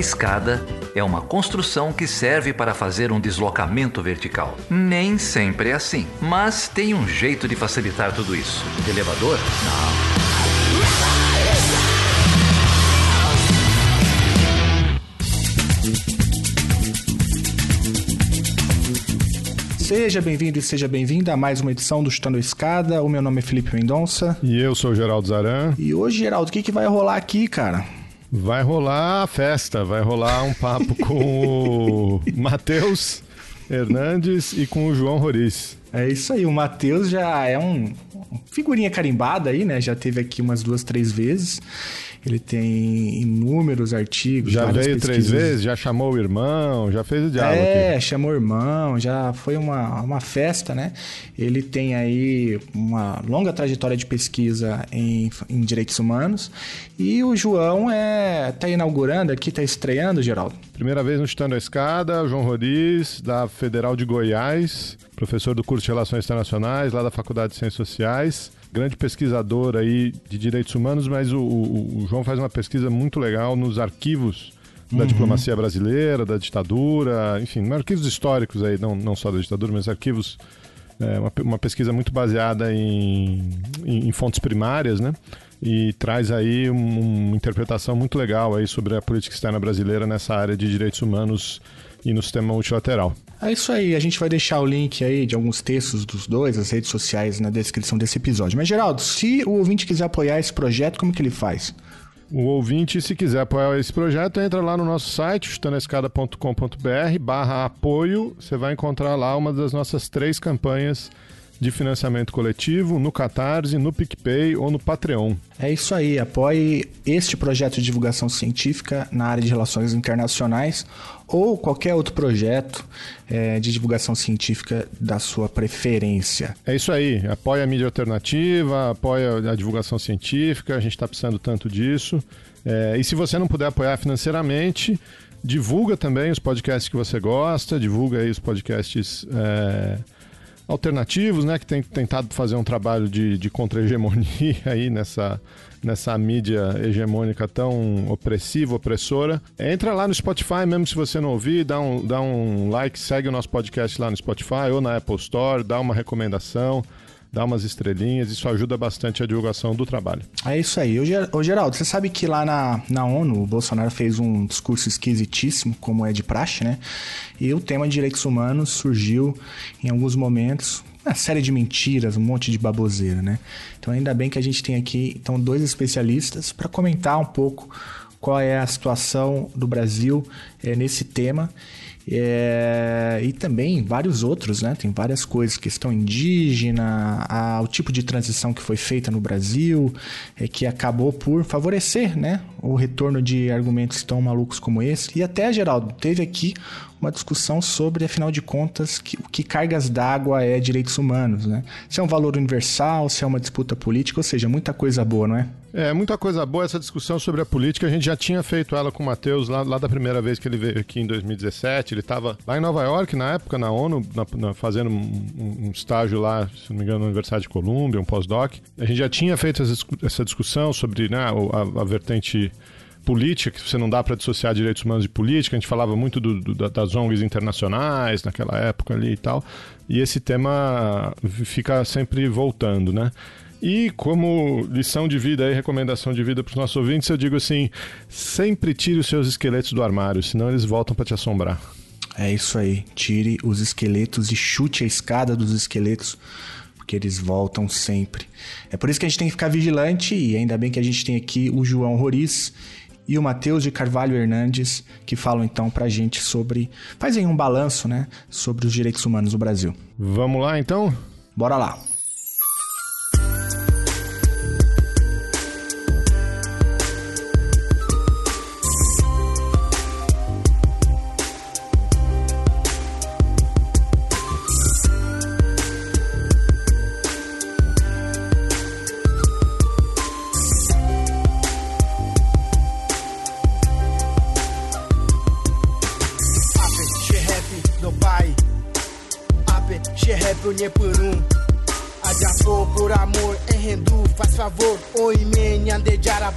A escada é uma construção que serve para fazer um deslocamento vertical. Nem sempre é assim, mas tem um jeito de facilitar tudo isso. Elevador? Não. Seja bem-vindo e seja bem-vinda a mais uma edição do Chutando a Escada. O meu nome é Felipe Mendonça. E eu sou o Geraldo Zaran. E hoje, Geraldo, o que, que vai rolar aqui, cara? Vai rolar a festa, vai rolar um papo com o Matheus Hernandes e com o João Roriz. É isso aí, o Matheus já é um figurinha carimbada aí, né? Já teve aqui umas duas, três vezes. Ele tem inúmeros artigos. Já veio pesquisas. três vezes, já chamou o irmão, já fez o diálogo. É, aqui. chamou o irmão, já foi uma, uma festa, né? Ele tem aí uma longa trajetória de pesquisa em, em direitos humanos. E o João é tá inaugurando aqui, tá estreando, Geraldo. Primeira vez no Chutando a Escada, João Roriz, da Federal de Goiás, professor do curso de Relações Internacionais, lá da Faculdade de Ciências Sociais grande pesquisador aí de direitos humanos, mas o, o, o João faz uma pesquisa muito legal nos arquivos da uhum. diplomacia brasileira, da ditadura, enfim, arquivos históricos aí, não, não só da ditadura, mas arquivos, é, uma, uma pesquisa muito baseada em, em, em, fontes primárias, né? E traz aí um, uma interpretação muito legal aí sobre a política externa brasileira nessa área de direitos humanos e no sistema multilateral. É isso aí, a gente vai deixar o link aí de alguns textos dos dois, as redes sociais na descrição desse episódio. Mas Geraldo, se o ouvinte quiser apoiar esse projeto, como que ele faz? O ouvinte, se quiser apoiar esse projeto, entra lá no nosso site, chutanescada.com.br barra apoio. Você vai encontrar lá uma das nossas três campanhas de financiamento coletivo no Catarse, no PicPay ou no Patreon. É isso aí, apoie este projeto de divulgação científica na área de relações internacionais ou qualquer outro projeto é, de divulgação científica da sua preferência. É isso aí, apoia a mídia alternativa, apoia a divulgação científica, a gente está precisando tanto disso. É, e se você não puder apoiar financeiramente, divulga também os podcasts que você gosta, divulga aí os podcasts. É alternativos, né, que tem tentado fazer um trabalho de, de contra-hegemonia aí nessa, nessa mídia hegemônica tão opressiva, opressora. Entra lá no Spotify, mesmo se você não ouvir, dá um, dá um like, segue o nosso podcast lá no Spotify ou na Apple Store, dá uma recomendação dá umas estrelinhas, isso ajuda bastante a divulgação do trabalho. É isso aí. Ô, Geraldo, você sabe que lá na, na ONU o Bolsonaro fez um discurso esquisitíssimo, como é de praxe, né? E o tema de direitos humanos surgiu em alguns momentos, uma série de mentiras, um monte de baboseira, né? Então ainda bem que a gente tem aqui então dois especialistas para comentar um pouco qual é a situação do Brasil é, nesse tema é, e também vários outros, né? Tem várias coisas, questão indígena, a, o tipo de transição que foi feita no Brasil, é, que acabou por favorecer, né? O retorno de argumentos tão malucos como esse. E até, Geraldo, teve aqui uma discussão sobre, afinal de contas, que, que cargas d'água é direitos humanos, né? Se é um valor universal, se é uma disputa política, ou seja, muita coisa boa, não é? É, muita coisa boa essa discussão sobre a política. A gente já tinha feito ela com o Matheus lá, lá, da primeira vez que ele veio aqui em 2017. Ele estava lá em Nova York, na época, na ONU, na, na, fazendo um, um, estágio lá, se não me engano, na Universidade de Colômbia, um pós-doc. A gente já tinha feito essa, discussão sobre né, a, a vertente política, que você não dá para dissociar direitos humanos de política. A gente falava muito do, do, das ONGs internacionais naquela época ali e tal. E esse tema fica sempre voltando, né? E como lição de vida e recomendação de vida para os nossos ouvintes, eu digo assim: sempre tire os seus esqueletos do armário, senão eles voltam para te assombrar. É isso aí. Tire os esqueletos e chute a escada dos esqueletos porque eles voltam sempre. É por isso que a gente tem que ficar vigilante e ainda bem que a gente tem aqui o João Roriz e o Matheus de Carvalho Hernandes, que falam então pra gente sobre. fazem um balanço, né? Sobre os direitos humanos no Brasil. Vamos lá então? Bora lá!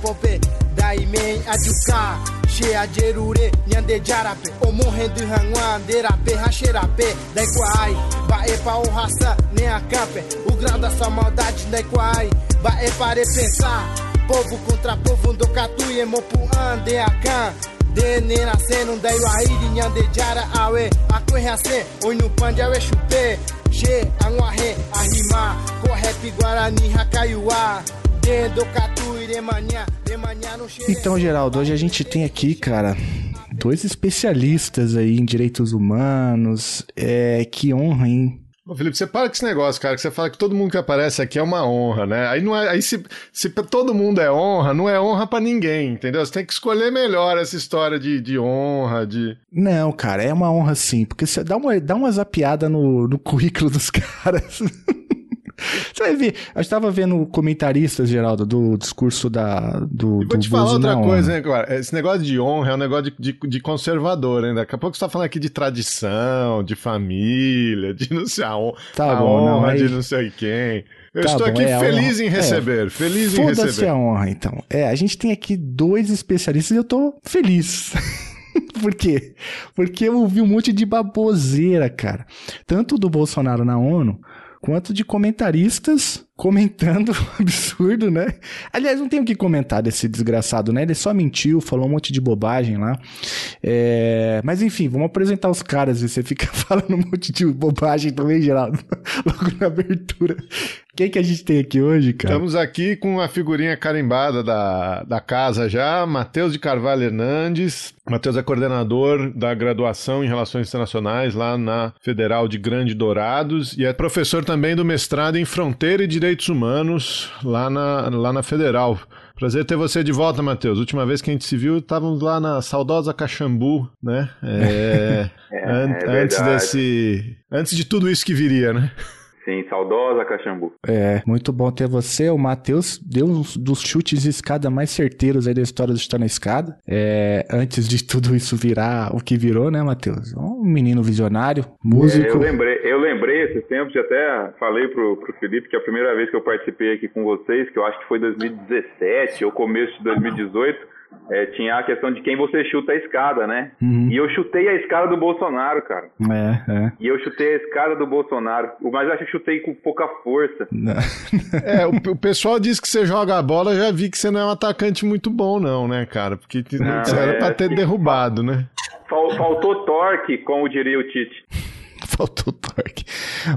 popé Daimei ajuka. She ajerure nyande jarape. Omo hendu hangwa anderape Hasherape Dai quai Bae pa o raça nem a campe O grau dessa maldade dai quai Bae pare pensar Povo contra povo do catu e mopu ande a can Dene nascendo dai wairi nyande jara awe. A se Oinu pande pan de She angwa he ahima Ko rap guarani hakaiwa então, Geraldo, hoje a gente tem aqui, cara, dois especialistas aí em direitos humanos. É, que honra, hein? Ô, Felipe, você para com esse negócio, cara, que você fala que todo mundo que aparece aqui é uma honra, né? Aí, não é, aí se, se todo mundo é honra, não é honra para ninguém, entendeu? Você tem que escolher melhor essa história de, de honra, de... Não, cara, é uma honra sim, porque você dá uma, dá uma zapiada no, no currículo dos caras... Você vai ver, eu estava vendo comentaristas, Geraldo, do discurso da, do. E vou do te falar outra coisa, hein, cara? Esse negócio de honra é um negócio de, de, de conservador, hein? Daqui a pouco você está falando aqui de tradição, de família, de não sei aonde. Tá a bom, honra não, aí... de não sei quem. Eu tá estou bom, aqui é, feliz em receber, é, feliz em receber. Foda-se a honra, então. É, a gente tem aqui dois especialistas e eu tô feliz. Por quê? Porque eu ouvi um monte de baboseira, cara. Tanto do Bolsonaro na ONU, quanto de comentaristas comentando absurdo, né? Aliás, não tem o que comentar desse desgraçado, né? Ele só mentiu, falou um monte de bobagem lá. É... Mas enfim, vamos apresentar os caras e você fica falando um monte de bobagem também, Geraldo, logo na abertura. Quem que a gente tem aqui hoje, cara? Estamos aqui com a figurinha carimbada da, da casa já, Matheus de Carvalho Hernandes. Matheus é coordenador da graduação em Relações Internacionais lá na Federal de Grande Dourados e é professor também do mestrado em Fronteira e Direitos Humanos lá na, lá na Federal. Prazer ter você de volta, Matheus. Última vez que a gente se viu, estávamos lá na saudosa Caxambu, né? É, é, an é antes desse. Antes de tudo isso que viria, né? Sim, saudosa Caxambu. É, muito bom ter você. O Matheus deu um dos chutes de escada mais certeiros aí da história do Estar na Escada. É, antes de tudo isso virar o que virou, né, Matheus? Um menino visionário, músico. É, eu lembrei, eu lembrei esses tempos, até falei pro, pro Felipe que a primeira vez que eu participei aqui com vocês, que eu acho que foi 2017 ou começo de 2018, é, tinha a questão de quem você chuta a escada, né? Uhum. E eu chutei a escada do Bolsonaro, cara. É, é. E eu chutei a escada do Bolsonaro. Mas acho que chutei com pouca força. é, o, o, pessoal diz que você joga a bola, já vi que você não é um atacante muito bom, não, né, cara? Porque não, era é, pra ter derrubado, né? Faltou torque, como diria o Tite. Faltou torque.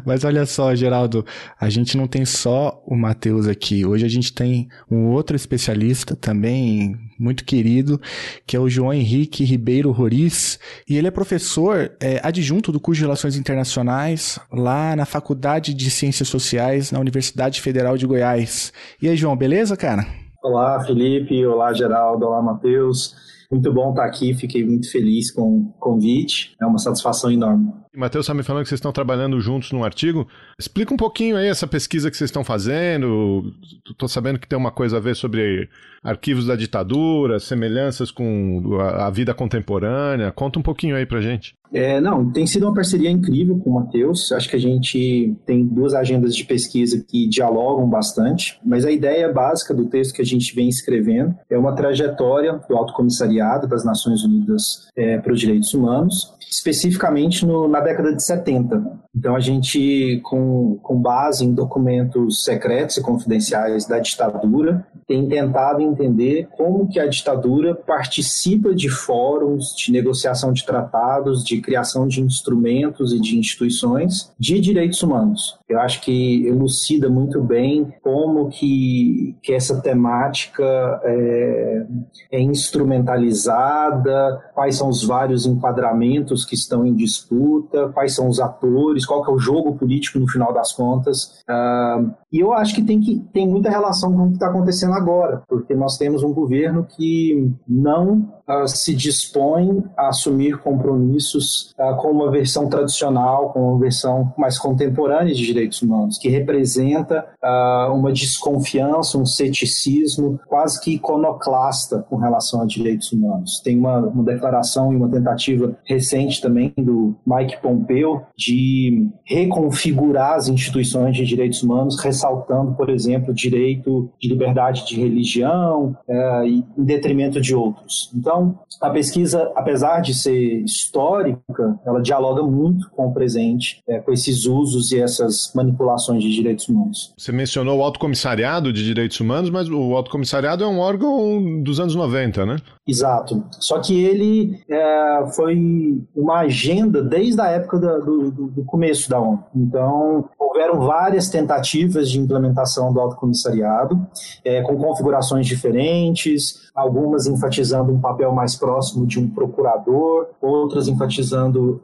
Mas olha só, Geraldo, a gente não tem só o Matheus aqui. Hoje a gente tem um outro especialista também muito querido, que é o João Henrique Ribeiro Roriz, e ele é professor é, adjunto do curso de Relações Internacionais lá na Faculdade de Ciências Sociais na Universidade Federal de Goiás. E aí, João, beleza, cara? Olá, Felipe. Olá, Geraldo. Olá, Matheus. Muito bom estar aqui, fiquei muito feliz com o convite, é uma satisfação enorme. Matheus está me falando que vocês estão trabalhando juntos num artigo. Explica um pouquinho aí essa pesquisa que vocês estão fazendo. Estou sabendo que tem uma coisa a ver sobre arquivos da ditadura, semelhanças com a, vida contemporânea. Conta um pouquinho aí pra gente. É, não, tem sido uma parceria incrível com o Matheus. Acho que a gente tem duas agendas de pesquisa que dialogam bastante, mas a ideia básica do texto que a gente vem escrevendo é uma trajetória do Alto Comissariado das Nações Unidas é, para os Direitos Humanos, especificamente no, na década de 70. Então, a gente, com, com base em documentos secretos e confidenciais da ditadura, tem tentado entender como que a ditadura participa de fóruns de negociação de tratados, de criação de instrumentos e de instituições de direitos humanos. Eu acho que elucida muito bem como que, que essa temática é, é instrumentalizada, quais são os vários enquadramentos que estão em disputa, quais são os atores, qual que é o jogo político no final das contas. Uh, e eu acho que tem, que tem muita relação com o que está acontecendo agora, porque nós temos um governo que não uh, se dispõe a assumir compromissos uh, com uma versão tradicional, com uma versão mais contemporânea de direitos humanos, que representa uh, uma desconfiança, um ceticismo quase que iconoclasta com relação a direitos humanos. Tem uma, uma declaração e uma tentativa recente também do Mike Pompeo de reconfigurar as instituições de direitos humanos, ressaltando, por exemplo, o direito de liberdade de religião uh, em detrimento de outros. Então, a pesquisa, apesar de ser histórica, ela dialoga muito com o presente, é, com esses usos e essas manipulações de direitos humanos. Você mencionou o Alto Comissariado de Direitos Humanos, mas o Alto Comissariado é um órgão dos anos 90, né? Exato. Só que ele é, foi uma agenda desde a época do, do, do começo da ONU. Então, houveram várias tentativas de implementação do Alto Comissariado, é, com configurações diferentes, algumas enfatizando um papel mais próximo de um procurador, outras enfatizando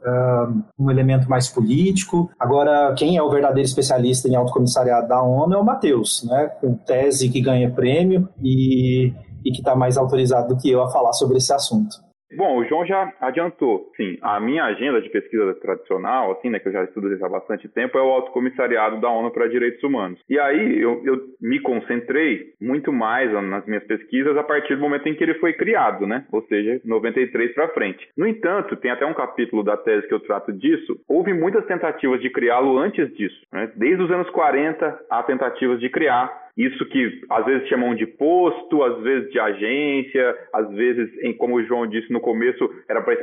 um, um elemento mais político. Agora, quem é o verdadeiro especialista em Alto Comissariado da ONU é o Matheus, né, com tese que ganha prêmio e e que está mais autorizado do que eu a falar sobre esse assunto. Bom, o João já adiantou. Sim, a minha agenda de pesquisa tradicional, assim, né, que eu já estudo há bastante tempo, é o Alto Comissariado da ONU para Direitos Humanos. E aí eu, eu, me concentrei muito mais nas minhas pesquisas a partir do momento em que ele foi criado, né? Ou seja, 93 para frente. No entanto, tem até um capítulo da tese que eu trato disso. Houve muitas tentativas de criá-lo antes disso. Né? Desde os anos 40 há tentativas de criar isso que às vezes chamam de posto, às vezes de agência, às vezes, em, como o João disse no começo, era para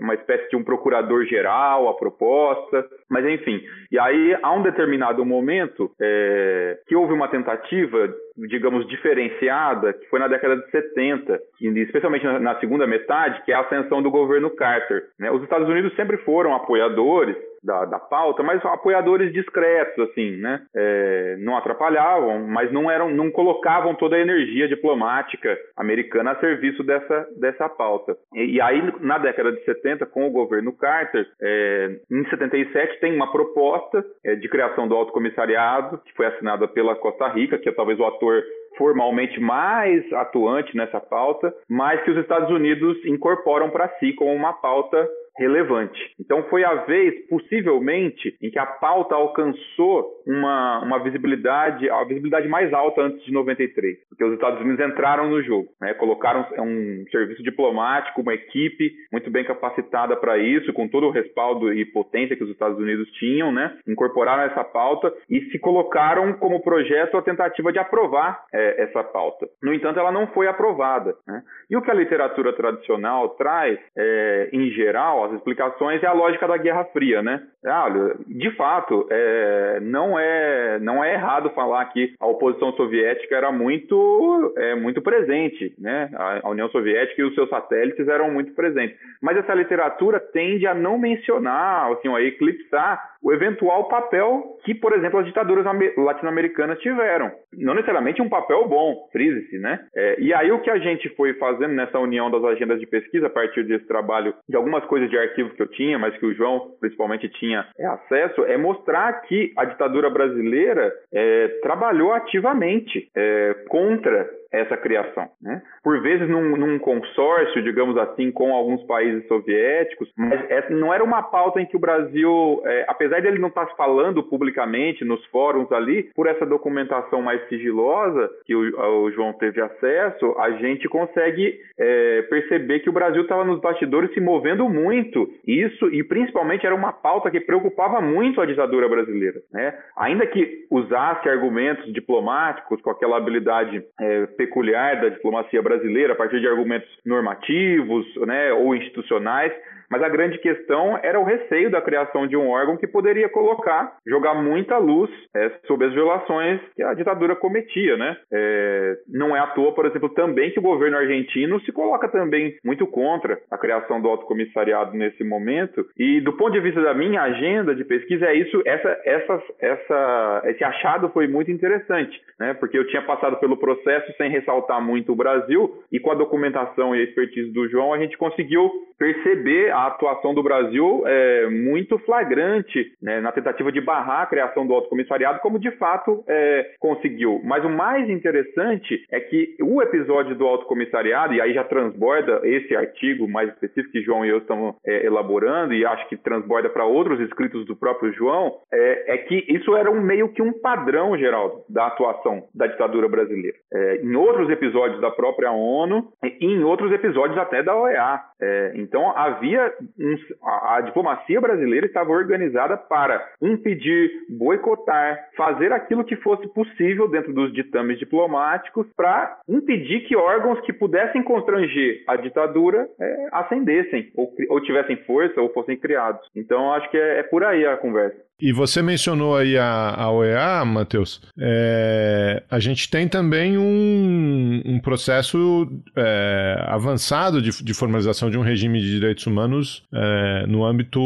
uma espécie de um procurador geral a proposta, mas enfim. E aí, há um determinado momento é, que houve uma tentativa, digamos, diferenciada, que foi na década de 70, especialmente na, segunda metade, que é a ascensão do governo Carter. Né? Os Estados Unidos sempre foram apoiadores da, da pauta, mas apoiadores discretos, assim, né? É, não atrapalhavam, mas não eram, não colocavam toda a energia diplomática americana a serviço dessa, dessa pauta. E, e aí, na década de 70, com o governo Carter, é, em 77 tem uma proposta é, de criação do Alto Comissariado, que foi assinada pela Costa Rica, que é talvez o ator formalmente mais atuante nessa pauta, mas que os Estados Unidos incorporam para si como uma pauta relevante. Então foi a vez, possivelmente, em que a pauta alcançou uma, uma visibilidade, a visibilidade mais alta antes de 93, porque os Estados Unidos entraram no jogo, né? colocaram um serviço diplomático, uma equipe muito bem capacitada para isso, com todo o respaldo e potência que os Estados Unidos tinham, né? incorporaram essa pauta e se colocaram como projeto a tentativa de aprovar é, essa pauta. No entanto, ela não foi aprovada. Né? E o que a literatura tradicional traz, é, em geral, explicações é a lógica da Guerra Fria, né? Ah, de fato, é, não é não é errado falar que a oposição soviética era muito é, muito presente, né? A, a União Soviética e os seus satélites eram muito presentes. Mas essa literatura tende a não mencionar, assim, a eclipsar o eventual papel que, por exemplo, as ditaduras latino-americanas tiveram. Não necessariamente um papel bom, frise-se, né? É, e aí o que a gente foi fazendo nessa união das agendas de pesquisa a partir desse trabalho de algumas coisas de arquivo que eu tinha, mas que o João principalmente tinha é, acesso, é mostrar que a ditadura brasileira é, trabalhou ativamente é, contra essa criação. Né? Por vezes num, num, consórcio, digamos assim, com alguns países soviéticos, mas essa não era uma pauta em que o Brasil, é, apesar de ele não estar falando publicamente nos fóruns ali, por essa documentação mais sigilosa que o, o João teve acesso, a gente consegue é, perceber que o Brasil estava nos bastidores se movendo muito. Isso, e principalmente era uma pauta que preocupava muito a ditadura brasileira. Né? Ainda que usasse argumentos diplomáticos com aquela habilidade é, peculiar da diplomacia brasileira, a partir de argumentos normativos né, ou institucionais, mas a grande questão era o receio da criação de um órgão que poderia colocar, jogar muita luz é, sobre as violações que a ditadura cometia, né? É, não é à toa, por exemplo, também que o governo argentino se coloca também muito contra a criação do alto comissariado nesse momento. E do ponto de vista da minha agenda de pesquisa é isso, essa, essa, essa, esse achado foi muito interessante, né? Porque eu tinha passado pelo processo sem ressaltar muito o Brasil e com a documentação e a expertise do João a gente conseguiu perceber a atuação do Brasil é muito flagrante né, na tentativa de barrar a criação do Alto Comissariado, como de fato é, conseguiu. Mas o mais interessante é que o episódio do Alto Comissariado, e aí já transborda esse artigo mais específico que João e eu estamos é, elaborando, e acho que transborda para outros escritos do próprio João, é, é, que isso era um meio que um padrão, Geraldo, da atuação da ditadura brasileira. É, em outros episódios da própria ONU e em outros episódios até da OEA. É, então havia um, a, a, diplomacia brasileira estava organizada para impedir, boicotar, fazer aquilo que fosse possível dentro dos ditames diplomáticos para impedir que órgãos que pudessem constranger a ditadura é, ascendessem ou, ou, tivessem força ou fossem criados. Então acho que é, é por aí a conversa. E você mencionou aí a, a OEA, Matheus. É, a gente tem também um, um processo é, avançado de, de, formalização de um regime de direitos humanos é, no âmbito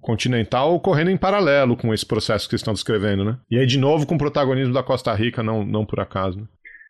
continental, ocorrendo em paralelo com esse processo que estão descrevendo, né? E aí, de novo, com o protagonismo da Costa Rica, não, não por acaso. Né?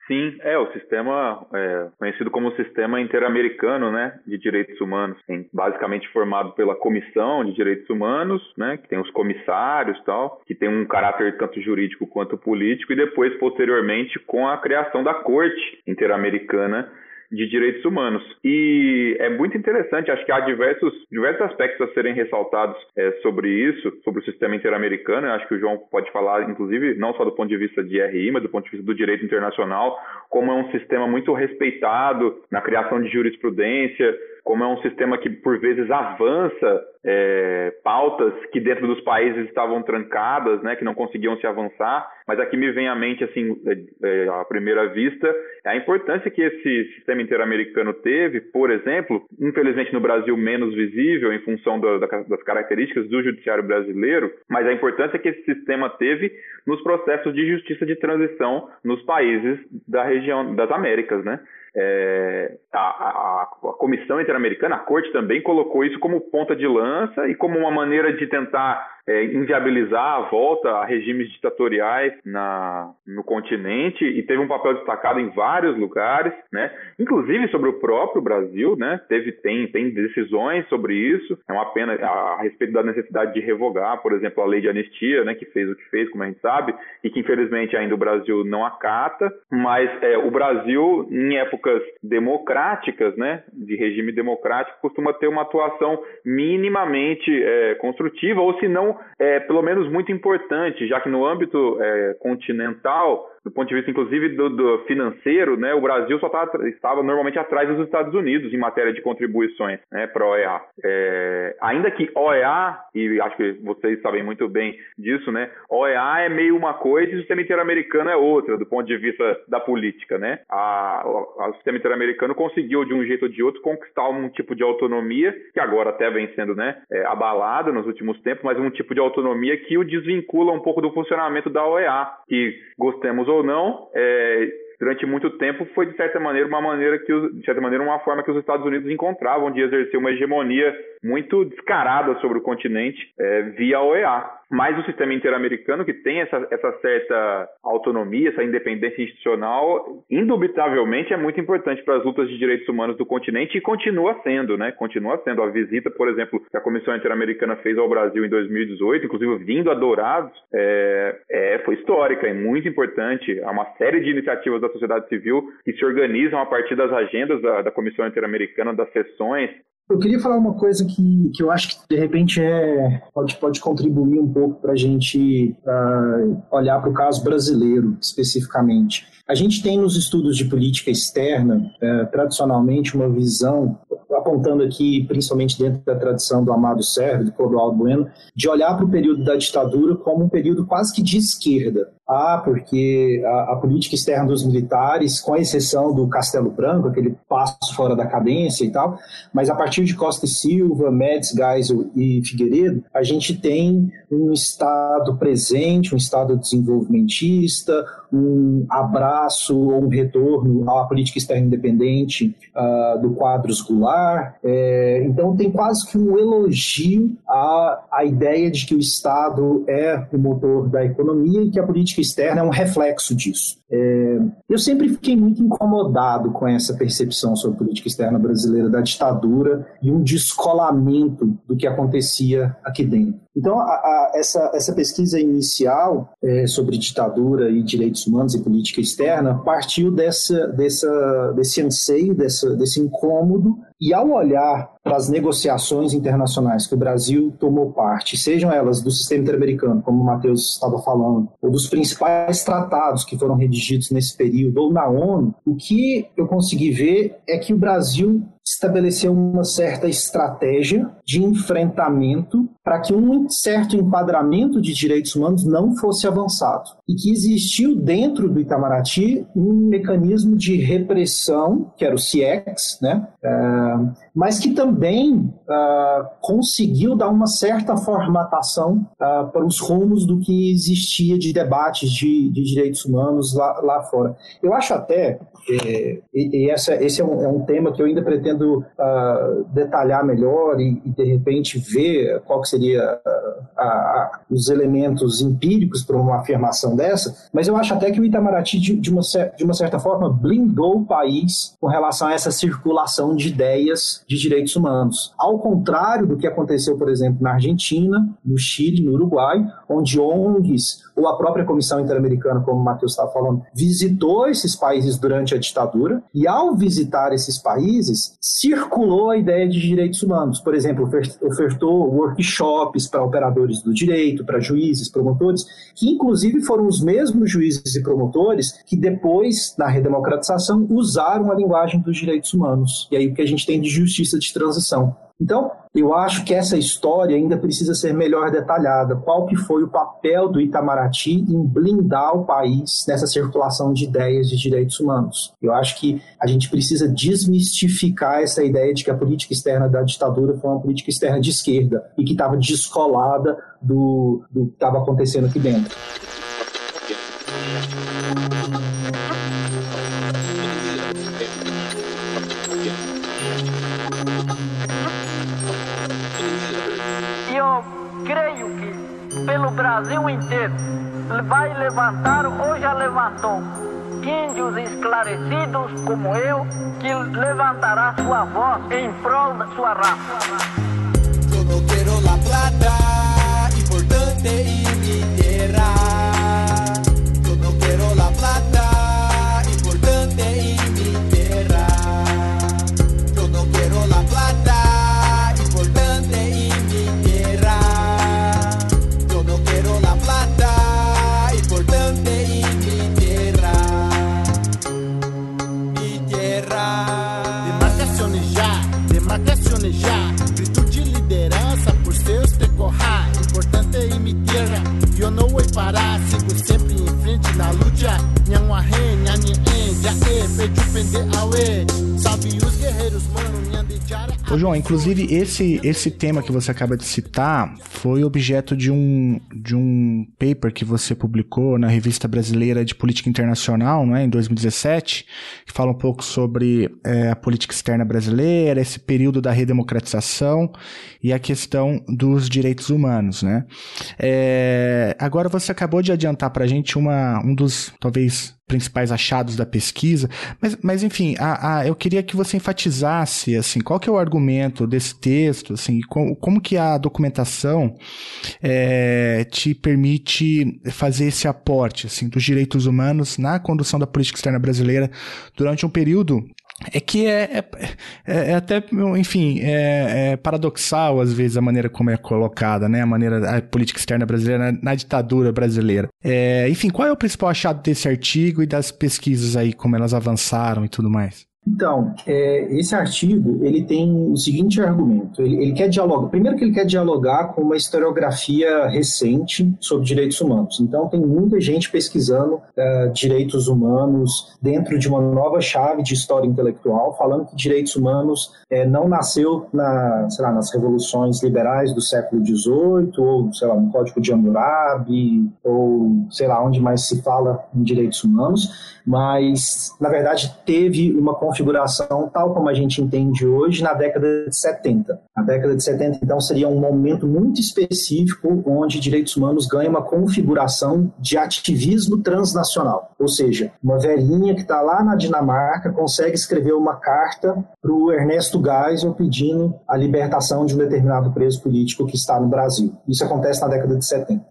Sim, é o sistema é, conhecido como Sistema Interamericano, né, de Direitos Humanos, basicamente formado pela Comissão de Direitos Humanos, né, que tem os comissários tal, que tem um caráter tanto jurídico quanto político, e depois posteriormente com a criação da Corte Interamericana de direitos humanos. E é muito interessante, acho que há diversos, diversos aspectos a serem ressaltados é, sobre isso, sobre o sistema interamericano. Acho que o João pode falar, inclusive, não só do ponto de vista de RI, mas do ponto de vista do direito internacional, como é um sistema muito respeitado na criação de jurisprudência, como é um sistema que por vezes avança é, pautas que dentro dos países estavam trancadas, né, que não conseguiam se avançar, mas aqui me vem à mente assim, é, é, à primeira vista, a importância que esse sistema interamericano teve, por exemplo, infelizmente no Brasil menos visível em função do, das características do judiciário brasileiro, mas a importância que esse sistema teve nos processos de justiça de transição nos países da região das Américas, né? É, a, a, a, Comissão Interamericana, a Corte também colocou isso como ponta de lança e como uma maneira de tentar é, inviabilizar a volta a regimes ditatoriais na, no continente e teve um papel destacado em vários lugares, né? inclusive sobre o próprio Brasil, né? teve, tem, tem decisões sobre isso, é uma pena a, a respeito da necessidade de revogar, por exemplo, a lei de anistia, né? que fez o que fez, como a gente sabe, e que infelizmente ainda o Brasil não acata, mas é, o Brasil, em épocas democráticas, né? de regime democrático, costuma ter uma atuação minimamente é, construtiva, ou se não é pelo menos muito importante, já que no âmbito é, continental do ponto de vista, inclusive, do, do financeiro, né, o Brasil só tá, estava normalmente atrás dos Estados Unidos em matéria de contribuições né, para a OEA. É, ainda que OEA, e acho que vocês sabem muito bem disso, né, OEA é meio uma coisa e o sistema interamericano é outra, do ponto de vista da política. Né? A, a, o sistema interamericano conseguiu, de um jeito ou de outro, conquistar um tipo de autonomia, que agora até vem sendo né, é, abalado nos últimos tempos, mas um tipo de autonomia que o desvincula um pouco do funcionamento da OEA, que gostemos ou não, é, durante muito tempo foi de certa maneira uma maneira que os, de certa maneira uma forma que os Estados Unidos encontravam de exercer uma hegemonia muito descarada sobre o continente é, via OEA. Mas o sistema interamericano que tem essa, essa certa autonomia, essa independência institucional, indubitavelmente é muito importante para as lutas de direitos humanos do continente e continua sendo, né? Continua sendo a visita, por exemplo, que a Comissão Interamericana fez ao Brasil em 2018, inclusive vindo a Dourados, é, é, foi histórica e muito importante. Há uma série de iniciativas da sociedade civil que se organizam a partir das agendas da, da Comissão Interamericana, das sessões. Eu queria falar uma coisa que, que eu acho que de repente é, pode, pode contribuir um pouco para a gente olhar para o caso brasileiro especificamente. A gente tem nos estudos de política externa, uh, tradicionalmente, uma visão apontando aqui, principalmente dentro da tradição do Amado Serra, do Clodoaldo Bueno, de olhar para o período da ditadura como um período quase que de esquerda. Ah, porque a, a, política externa dos militares, com exceção do Castelo Branco, aquele passo fora da cadência e tal, mas a partir de Costa e Silva, Médici, Geisel e Figueiredo, a gente tem um Estado presente, um Estado desenvolvimentista, um abraço ou um retorno à política externa independente uh, do Quadros Goulart. É, então, tem quase que um elogio à, à ideia de que o Estado é o motor da economia e que a política externa é um reflexo disso. É, eu sempre fiquei muito incomodado com essa percepção sobre política externa brasileira da ditadura e um descolamento do que acontecia aqui dentro. Então, a, a, essa, essa pesquisa inicial é, sobre ditadura e direitos humanos e política externa partiu dessa, dessa, desse anseio, dessa, desse incômodo, e ao olhar para as negociações internacionais que o Brasil tomou parte, sejam elas do sistema interamericano, como o Matheus estava falando, ou dos principais tratados que foram redigidos nesse período, ou na ONU, o que eu consegui ver é que o Brasil estabeleceu uma certa estratégia de enfrentamento para que um certo enquadramento de direitos humanos não fosse avançado. E que existiu dentro do Itamaraty um mecanismo de repressão, que era o CIEX, né? É, mas que também uh, conseguiu dar uma certa formatação uh, para os rumos do que existia de debates de, de direitos humanos lá, lá fora. Eu acho até, e, e essa, esse é um, é um, tema que eu ainda pretendo uh, detalhar melhor e, e, de repente ver qual que seria os elementos empíricos para uma afirmação dessa, mas eu acho até que o Itamaraty, de, de, uma, de uma certa forma, blindou o país com relação a essa circulação de ideias de direitos humanos. Ao contrário do que aconteceu, por exemplo, na Argentina, no Chile, no Uruguai, onde ONGs ou a própria Comissão Interamericana, como o Matheus estava falando, visitou esses países durante a ditadura e, ao visitar esses países, circulou a ideia de direitos humanos. Por exemplo, ofertou workshops para operadores do direito, para juízes, promotores, que inclusive foram os mesmos juízes e promotores que depois, na redemocratização, usaram a linguagem dos direitos humanos. E aí o que a gente tem de justiça de transição. Então, eu acho que essa história ainda precisa ser melhor detalhada. Qual que foi o papel do Itamaraty em blindar o país nessa circulação de ideias de direitos humanos? Eu acho que a gente precisa desmistificar essa ideia de que a política externa da ditadura foi uma política externa de esquerda e que estava descolada do, do que estava acontecendo aqui dentro. Brasil inteiro. Vai levantar ou já levantou índios esclarecidos como eu, que levantará sua voz em prol da sua raça. Eu não quero la plata, original Lucha. Ô João, inclusive esse esse tema que você acaba de citar foi objeto de um de um paper que você publicou na Revista Brasileira de Política Internacional, não é, em 2017, que fala um pouco sobre é, a política externa brasileira, esse período da redemocratização e a questão dos direitos humanos, né? É, agora você acabou de adiantar para a gente uma um dos talvez principais achados da pesquisa, mas, mas enfim, a, a, eu queria que você enfatizasse, assim, qual que é o argumento desse texto, assim, como, como que a documentação é, te permite fazer esse aporte, assim, dos direitos humanos na condução da política externa brasileira durante um período é que é, é, é, é, até, enfim, é, é, paradoxal às vezes a maneira como é colocada, né? A maneira, a política externa brasileira na, na ditadura brasileira. É, enfim, qual é o principal achado desse artigo e das pesquisas aí, como elas avançaram e tudo mais? Então, é, esse artigo ele tem o seguinte argumento: ele, ele, quer dialogar. Primeiro que ele quer dialogar com uma historiografia recente sobre direitos humanos. Então, tem muita gente pesquisando uh, direitos humanos dentro de uma nova chave de história intelectual, falando que direitos humanos é, não nasceu na, lá, nas revoluções liberais do século XVIII ou sei lá no Código de Hammurabi ou sei lá onde mais se fala em direitos humanos, mas na verdade teve uma configuração tal como a gente entende hoje na década de 70. A década de 70, então, seria um momento muito específico onde direitos humanos ganham uma configuração de ativismo transnacional. Ou seja, uma velhinha que está lá na Dinamarca consegue escrever uma carta para o Ernesto Geisel pedindo a libertação de um determinado preso político que está no Brasil. Isso acontece na década de 70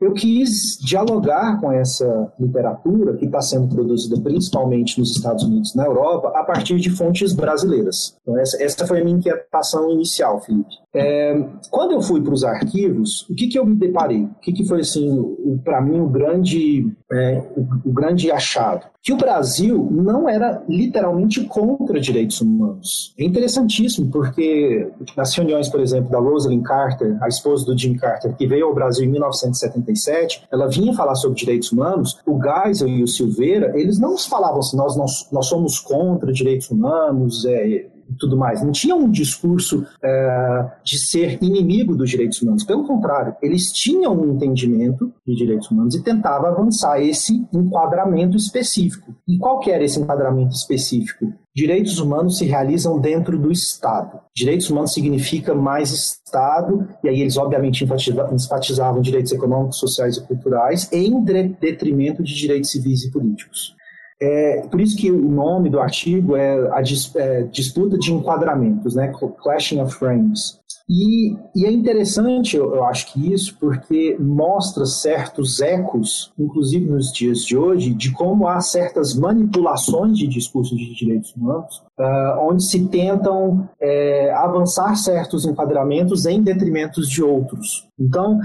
eu quis dialogar com essa literatura que está sendo produzida principalmente nos Estados Unidos e na Europa a partir de fontes brasileiras. Então, essa, essa foi a minha inquietação inicial, Felipe. É, quando eu fui para os arquivos, o que, que eu me deparei? O que, que foi, assim, para mim, o grande, é, o, o grande achado? Que o Brasil não era literalmente contra direitos humanos. É interessantíssimo, porque nas reuniões, por exemplo, da Rosalind Carter, a esposa do Jim Carter, que veio ao Brasil em 1977, ela vinha falar sobre direitos humanos, o Geisel e o Silveira, eles não falavam assim, nós, nós, nós somos contra direitos humanos, é, e tudo mais. Não tinha um discurso é, de ser inimigo dos direitos humanos. Pelo contrário, eles tinham um entendimento de direitos humanos e tentavam avançar esse enquadramento específico. E qual que era esse enquadramento específico? Direitos humanos se realizam dentro do Estado. Direitos humanos significa mais Estado, e aí eles obviamente enfatizavam direitos econômicos, sociais e culturais, em detrimento de direitos civis e políticos. É, por isso que o nome do artigo é a dis, é, disputa de enquadramentos, né? Clashing of Frames. E, e, é interessante, eu, eu, acho que isso, porque mostra certos ecos, inclusive nos dias de hoje, de como há certas manipulações de discursos de direitos humanos, uh, onde se tentam é, avançar certos enquadramentos em detrimento de outros. Então,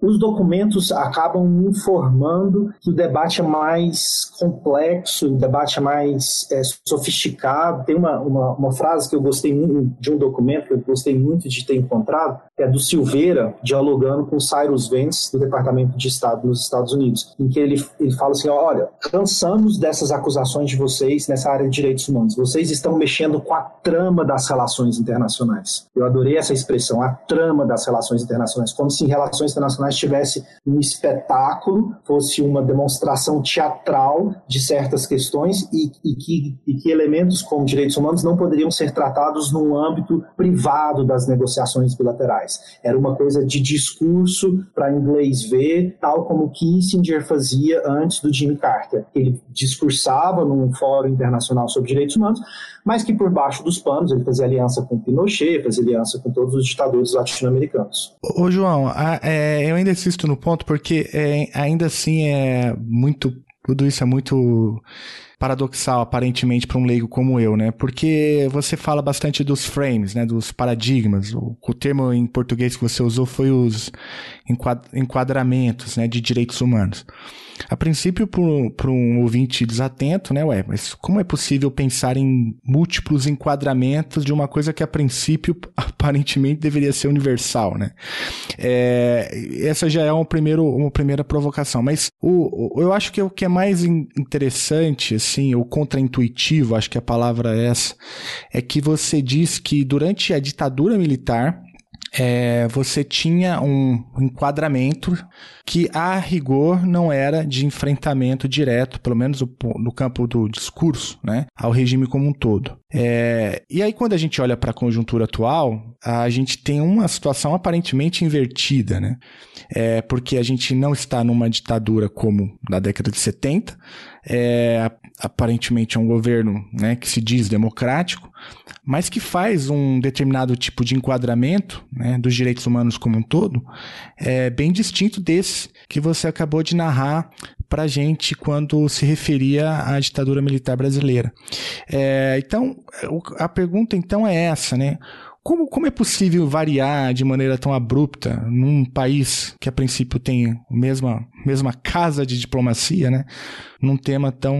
os documentos acabam informando que o debate é mais complexo, o debate é mais é, sofisticado. Tem uma, uma, uma, frase que eu gostei muito de um documento que eu gostei muito de ter encontrado, que é do Silveira, dialogando com Cyrus Vance, do Departamento de Estado nos Estados Unidos, em que ele, ele fala assim: olha, cansamos dessas acusações de vocês nessa área de direitos humanos. Vocês estão mexendo com a trama das relações internacionais. Eu adorei essa expressão, a trama das relações internacionais, como se em relações internacionais tivesse um espetáculo, fosse uma demonstração teatral de certas questões e, e, que, e que elementos como direitos humanos não poderiam ser tratados no âmbito privado das negociações bilaterais. Era uma coisa de discurso para inglês ver, tal como Kissinger fazia antes do Jimmy Carter. Ele discursava num fórum internacional sobre direitos humanos, mas que por baixo dos panos ele fazia aliança com Pinochet, fazia aliança com todos os ditadores latino-americanos. Ô, João, a, é, eu ainda insisto no ponto porque é, ainda assim é muito. Tudo isso é muito paradoxal, aparentemente, para um leigo como eu, né? Porque você fala bastante dos frames, né? Dos paradigmas. O, o termo em português que você usou foi os enquadramentos, né? De direitos humanos. A princípio, para um ouvinte desatento, né? Ué, mas como é possível pensar em múltiplos enquadramentos de uma coisa que a princípio aparentemente deveria ser universal, né? É, essa já é um primeiro, uma primeira provocação. Mas o, o, eu acho que o que é mais interessante, assim, ou contraintuitivo, acho que a palavra é essa, é que você diz que durante a ditadura militar é, você tinha um enquadramento que, a rigor, não era de enfrentamento direto, pelo menos no campo do discurso, né, ao regime como um todo. É, e aí, quando a gente olha para a conjuntura atual, a gente tem uma situação aparentemente invertida, né? É, porque a gente não está numa ditadura como na década de 70, é, aparentemente é um governo né, que se diz democrático, mas que faz um determinado tipo de enquadramento né, dos direitos humanos como um todo, é bem distinto desse que você acabou de narrar para a gente quando se referia à ditadura militar brasileira. É, então, a pergunta então é essa, né? Como, como é possível variar de maneira tão abrupta num país que a princípio tem a mesma mesma casa de diplomacia, né? Num tema tão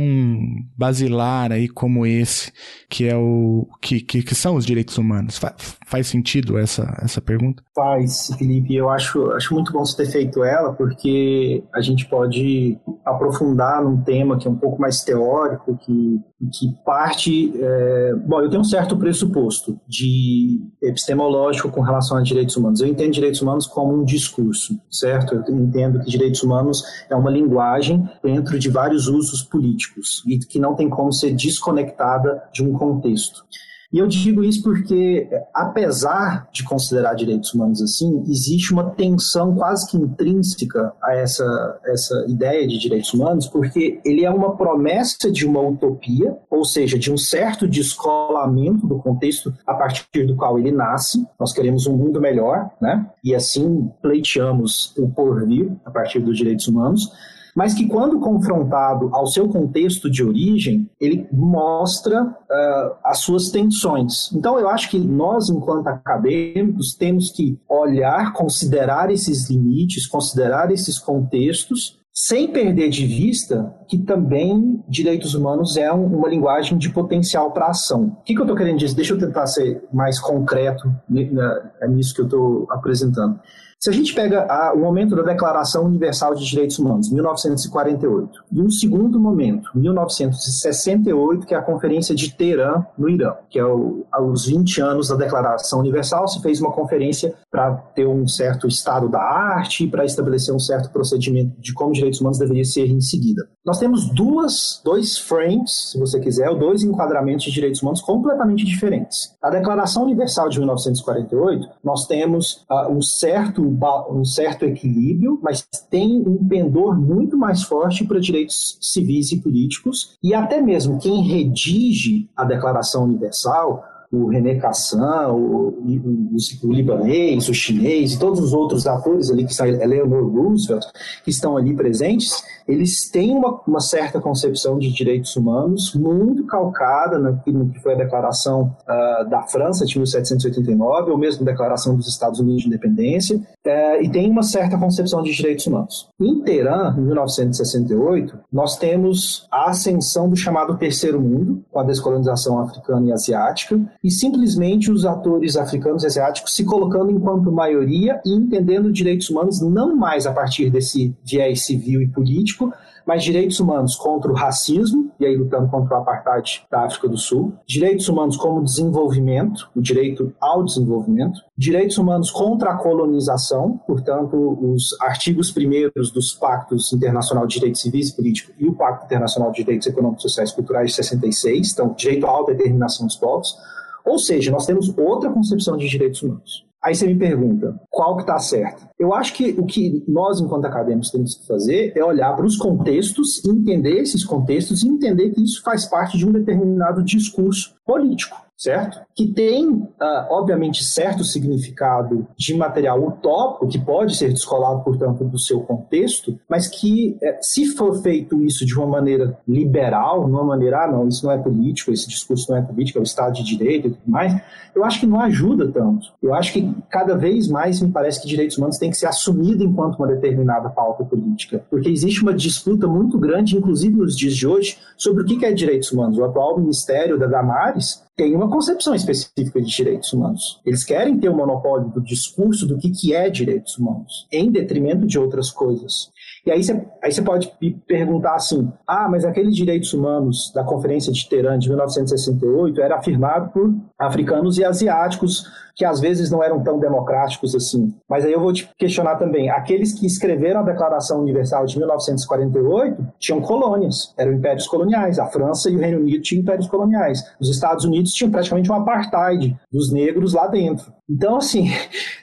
basilar aí como esse, que é o que, que, que são os direitos humanos. Fa faz sentido essa, essa pergunta? Faz, Felipe. Eu acho, acho muito bom você ter feito ela, porque a gente pode aprofundar num tema que é um pouco mais teórico, que, que parte. É... Bom, eu tenho um certo pressuposto de epistemológico com relação a direitos humanos. Eu entendo direitos humanos como um discurso, certo? Eu entendo que direitos humanos é uma linguagem dentro de vários usos políticos e que não tem como ser desconectada de um contexto. E eu digo isso porque, apesar de considerar direitos humanos assim, existe uma tensão quase que intrínseca a essa, essa ideia de direitos humanos, porque ele é uma promessa de uma utopia, ou seja, de um certo descolamento do contexto a partir do qual ele nasce. Nós queremos um mundo melhor, né? E assim pleiteamos o porvir a partir dos direitos humanos mas que quando confrontado ao seu contexto de origem, ele mostra uh, as suas tensões. Então, eu acho que nós, enquanto acadêmicos, temos que olhar, considerar esses limites, considerar esses contextos, sem perder de vista que também direitos humanos é uma linguagem de potencial para ação. O que, que eu estou querendo dizer? Deixa eu tentar ser mais concreto nisso que eu estou apresentando. Se a gente pega a, o momento da Declaração Universal de Direitos Humanos, 1948, e um segundo momento, 1968, que é a Conferência de Teherã, no Irã, que é o, aos 20 anos da Declaração Universal, se fez uma conferência para ter um certo estado da arte, para estabelecer um certo procedimento de como direitos humanos deveria ser em seguida. Nós temos duas, dois frames, se você quiser, ou dois enquadramentos de direitos humanos completamente diferentes. A Declaração Universal de 1948, nós temos uh, um certo um certo equilíbrio, mas tem um pendor muito mais forte para direitos civis e políticos, e até mesmo quem redige a Declaração Universal o René Cassin, o, o, o, libanês, o chinês e todos os outros atores ali, que são Eleanor Roosevelt, que estão ali presentes, eles têm uma, uma certa concepção de direitos humanos muito calcada naquilo que foi a declaração uh, da França de 1789, ou mesmo a declaração dos Estados Unidos de independência, uh, e tem uma certa concepção de direitos humanos. Em Teherã, em 1968, nós temos a ascensão do chamado Terceiro Mundo, com a descolonização africana e asiática, e simplesmente os atores africanos e asiáticos se colocando enquanto maioria e entendendo direitos humanos não mais a partir desse viés civil e político, mas direitos humanos contra o racismo, e aí lutando contra o apartheid da África do Sul, direitos humanos como desenvolvimento, o direito ao desenvolvimento, direitos humanos contra a colonização, portanto, os artigos primeiros dos Pactos Internacional de Direitos Civis e Políticos e o Pacto Internacional de Direitos Econômicos, Sociais e Culturais de 66, então, direito à autodeterminação dos povos, ou seja, nós temos outra concepção de direitos humanos. Aí você me pergunta, qual que está certo? Eu acho que o que nós, enquanto acadêmicos, temos que fazer é olhar para os contextos, entender esses contextos e entender que isso faz parte de um determinado discurso político certo? Que tem, uh, obviamente, certo significado de material utópico, que pode ser descolado, portanto, do seu contexto, mas que, eh, se for feito isso de uma maneira liberal, de uma maneira, ah, não, isso não é político, esse discurso não é político, é o Estado de Direito e tudo mais, eu acho que não ajuda tanto. Eu acho que cada vez mais me parece que direitos humanos têm que ser assumidos enquanto uma determinada pauta política, porque existe uma disputa muito grande, inclusive nos dias de hoje, sobre o que é direitos humanos. O atual ministério da Damares tem uma concepção específica de direitos humanos. Eles querem ter o monopólio do discurso do que, que é direitos humanos, em detrimento de outras coisas. E aí você, aí você pode perguntar assim: ah, mas aqueles direitos humanos da Conferência de Teherã de 1968 era afirmado por africanos e asiáticos que às vezes não eram tão democráticos assim. Mas aí eu vou te questionar também: aqueles que escreveram a Declaração Universal de 1948 tinham colônias, eram impérios coloniais. A França e o Reino Unido tinham impérios coloniais. Os Estados Unidos tinham praticamente um apartheid dos negros lá dentro. Então, assim,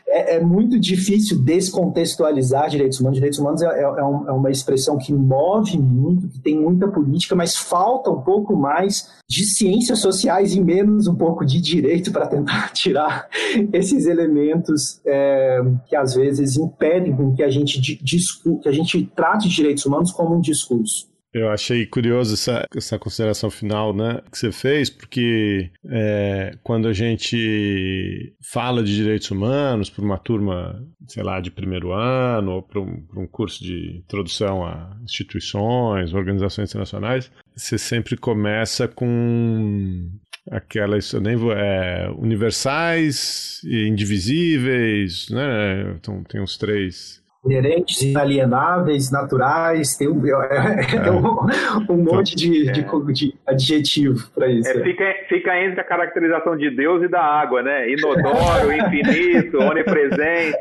é, é, muito difícil descontextualizar direitos humanos. Direitos humanos é, é, é, uma expressão que move muito, que tem muita política, mas falta um pouco mais de ciências sociais e menos um pouco de direito para tentar tirar esses elementos é, que às vezes impedem que a gente discu que a gente trate direitos humanos como um discurso. Eu achei curioso essa, essa consideração final né, que você fez, porque é, quando a gente fala de direitos humanos para uma turma, sei lá, de primeiro ano, ou para um, um curso de introdução a instituições, organizações internacionais, você sempre começa com aquelas nem vou, é, universais e indivisíveis, né? Então tem uns três inerentes, inalienáveis, naturais, tem um, é, é um, um monte de, de, de adjetivo para isso. É, fica, fica entre a caracterização de Deus e da água, né? Inodoro, infinito, onipresente.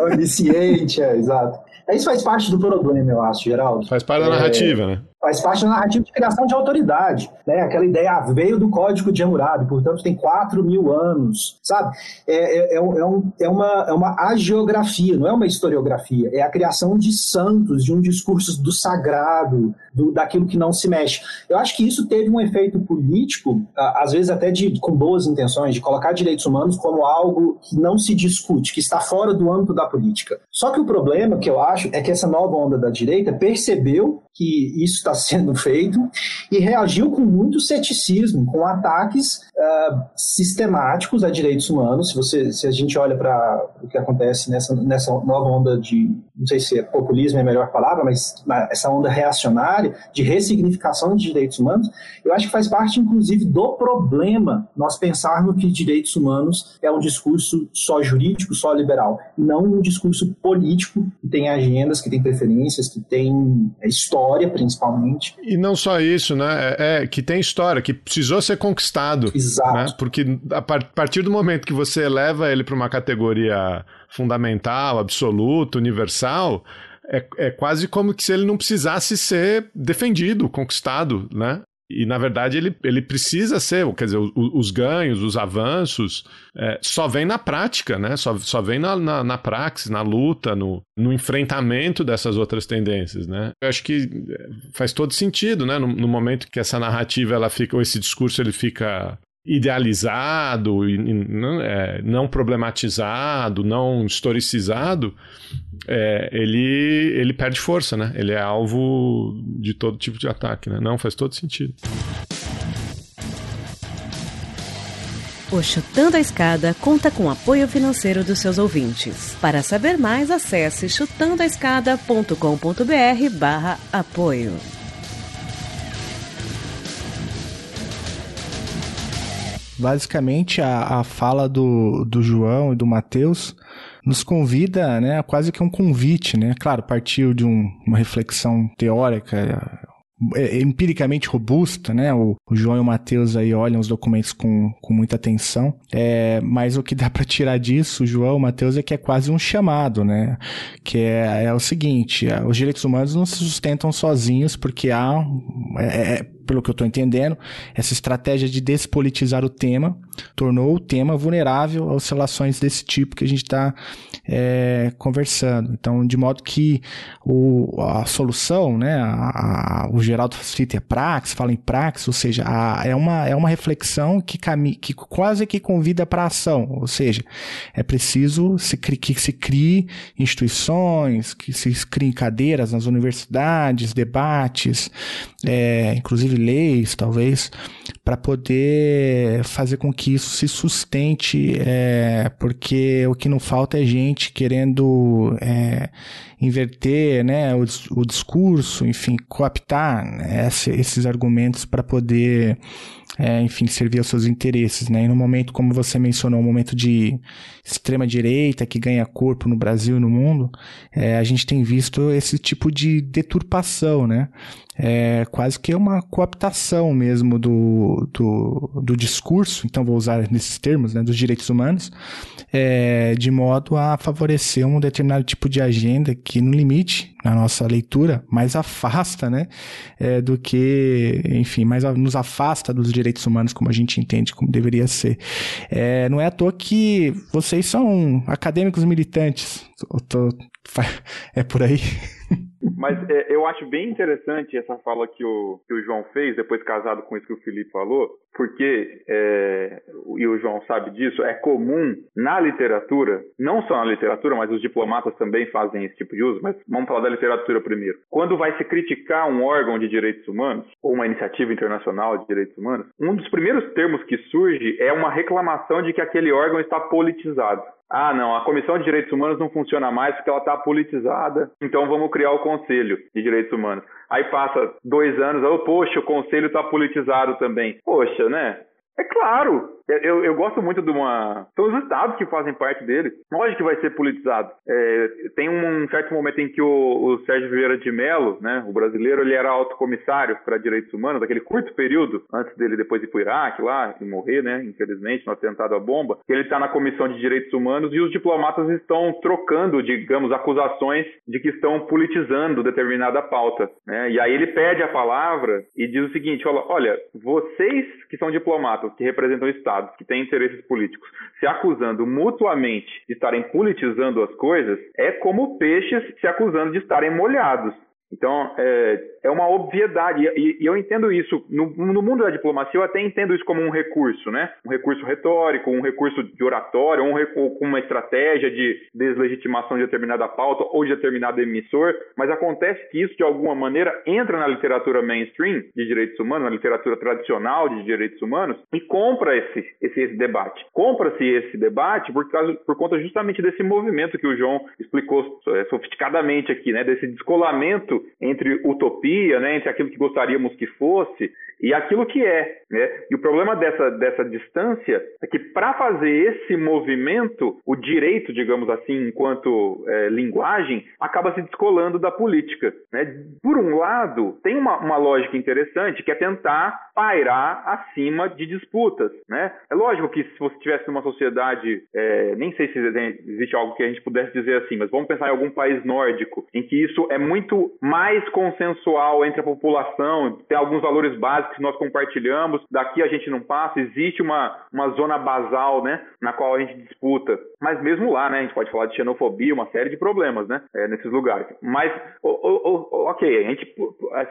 Onisciente, é, exato. Isso faz parte do problema, eu acho, Geraldo. Faz parte da narrativa, né? Faz parte da narrativa de criação de autoridade. Né? Aquela ideia ah, veio do Código de Hammurabi, portanto tem 4 mil anos, sabe? É, é, é, um, é, uma, é uma agiografia, não é uma historiografia. É a criação de santos, de um discurso do sagrado, do, daquilo que não se mexe. Eu acho que isso teve um efeito político, às vezes até de, com boas intenções, de colocar direitos humanos como algo que não se discute, que está fora do âmbito da política. Só que o problema que eu acho é que essa nova onda da direita percebeu que isso está sendo feito e reagiu com muito ceticismo, com ataques sistemáticos a direitos humanos. Se, você, se a gente olha para o que acontece nessa, nessa nova onda de, não sei se é populismo é a melhor palavra, mas essa onda reacionária de ressignificação de direitos humanos, eu acho que faz parte, inclusive, do problema nós pensarmos que direitos humanos é um discurso só jurídico, só liberal, não um discurso político que tem agendas, que tem preferências, que tem história história, principalmente. E não só isso, né? É, é que tem história, que precisou ser conquistado. Exato. Né? Porque a partir do momento que você eleva ele para uma categoria fundamental, absoluta, universal, é, é quase como se ele não precisasse ser defendido, conquistado, né? E, na verdade, ele, ele precisa ser, quer dizer, os, os ganhos, os avanços, é, só vem na prática, né? Só, só vem na, na, na praxis, na luta, no, no enfrentamento dessas outras tendências, né? Eu acho que é, faz todo sentido, né? No, no momento que essa narrativa, ela fica, ou esse discurso, ele fica idealizado, não, é, não problematizado, não historicizado, é, ele, ele perde força, né? Ele é alvo de todo tipo de ataque, né? Não, faz todo sentido. O Chutando a Escada conta com apoio financeiro dos seus ouvintes. Para saber mais, acesse chutandoaescada.com.br barra apoio. Basicamente, a, a fala do, do João e do Mateus nos convida, né, quase que um convite, né? Claro, partiu de um, uma reflexão teórica é, é empiricamente robusta, né? O, o, João e o Matheus aí olham os documentos com, com muita atenção, é, mas o que dá para tirar disso, o João e o Matheus, é que é quase um chamado, né? Que é, é o seguinte, os direitos humanos não se sustentam sozinhos porque há, é, é pelo que eu estou entendendo, essa estratégia de despolitizar o tema tornou o tema vulnerável a oscilações desse tipo que a gente está é, conversando. Então, de modo que o, a solução, né, a, a, o Geraldo cita é praxis, fala em praxis, ou seja, a, é, uma, é uma reflexão que, cami que quase que convida para ação, ou seja, é preciso se, que se crie instituições, que se criem cadeiras nas universidades, debates, é, inclusive leis, talvez, para poder fazer com que isso se sustente, é, porque o que não falta é gente querendo é, inverter né, o, o, discurso, enfim, coaptar né, esses argumentos para poder é, enfim, servir aos seus interesses, né? E no momento, como você mencionou, um momento de extrema direita que ganha corpo no Brasil e no mundo, é, a gente tem visto esse tipo de deturpação, né? É quase que uma cooptação mesmo do, do, do discurso, então vou usar nesses termos, né, dos direitos humanos, é, de modo a favorecer um determinado tipo de agenda que, no limite, na nossa leitura, mais afasta, né, é, do que, enfim, mais nos afasta dos direitos humanos como a gente entende, como deveria ser. É, não é à toa que vocês são acadêmicos militantes. Tô, é por aí? Mas é, eu acho bem interessante essa fala que o, que o João fez, depois casado com isso que o Felipe falou, porque, é, e o João sabe disso, é comum na literatura, não só na literatura, mas os diplomatas também fazem esse tipo de uso, mas vamos falar da literatura primeiro. Quando vai se criticar um órgão de direitos humanos, ou uma iniciativa internacional de direitos humanos, um dos primeiros termos que surge é uma reclamação de que aquele órgão está politizado. Ah, não, a Comissão de Direitos Humanos não funciona mais porque ela está politizada, então vamos criar o Conselho de Direitos Humanos. Aí passa dois anos, oh, poxa, o Conselho está politizado também. Poxa, né? É claro, eu, eu gosto muito de uma. São os estados que fazem parte dele. Lógico que vai ser politizado. É, tem um certo momento em que o, o Sérgio Vieira de Mello, né, o brasileiro, ele era alto comissário para direitos humanos, daquele curto período, antes dele depois ir para o Iraque lá e morrer, né, infelizmente, no atentado à bomba. Ele está na Comissão de Direitos Humanos e os diplomatas estão trocando, digamos, acusações de que estão politizando determinada pauta. Né? E aí ele pede a palavra e diz o seguinte: olha, vocês que são diplomatas, que representam estados que têm interesses políticos se acusando mutuamente de estarem politizando as coisas, é como peixes se acusando de estarem molhados. Então, é, é uma obviedade, e, e eu entendo isso, no, no, mundo da diplomacia eu até entendo isso como um recurso, né? Um recurso retórico, um recurso de oratório, um com uma estratégia de deslegitimação de determinada pauta ou de determinado emissor, mas acontece que isso, de alguma maneira, entra na literatura mainstream de direitos humanos, na literatura tradicional de direitos humanos, e compra esse, esse, esse debate. Compra-se esse debate por, causa, por conta justamente desse movimento que o João explicou é, sofisticadamente aqui, né? Desse descolamento entre utopia, né, entre aquilo que gostaríamos que fosse e aquilo que é. Né? E o problema dessa, dessa distância é que para fazer esse movimento, o direito, digamos assim, enquanto é, linguagem, acaba se descolando da política. Né? Por um lado, tem uma, uma lógica interessante que é tentar pairar acima de disputas. Né? É lógico que se você tivesse numa sociedade, é, nem sei se existe algo que a gente pudesse dizer assim, mas vamos pensar em algum país nórdico, em que isso é muito mais consensual entre a população, tem alguns valores básicos que nós compartilhamos, daqui a gente não passa, existe uma, uma zona basal, né, na qual a gente disputa. Mas mesmo lá, né, a gente pode falar de xenofobia, uma série de problemas, né, é, nesses lugares. Mas, ok, a gente,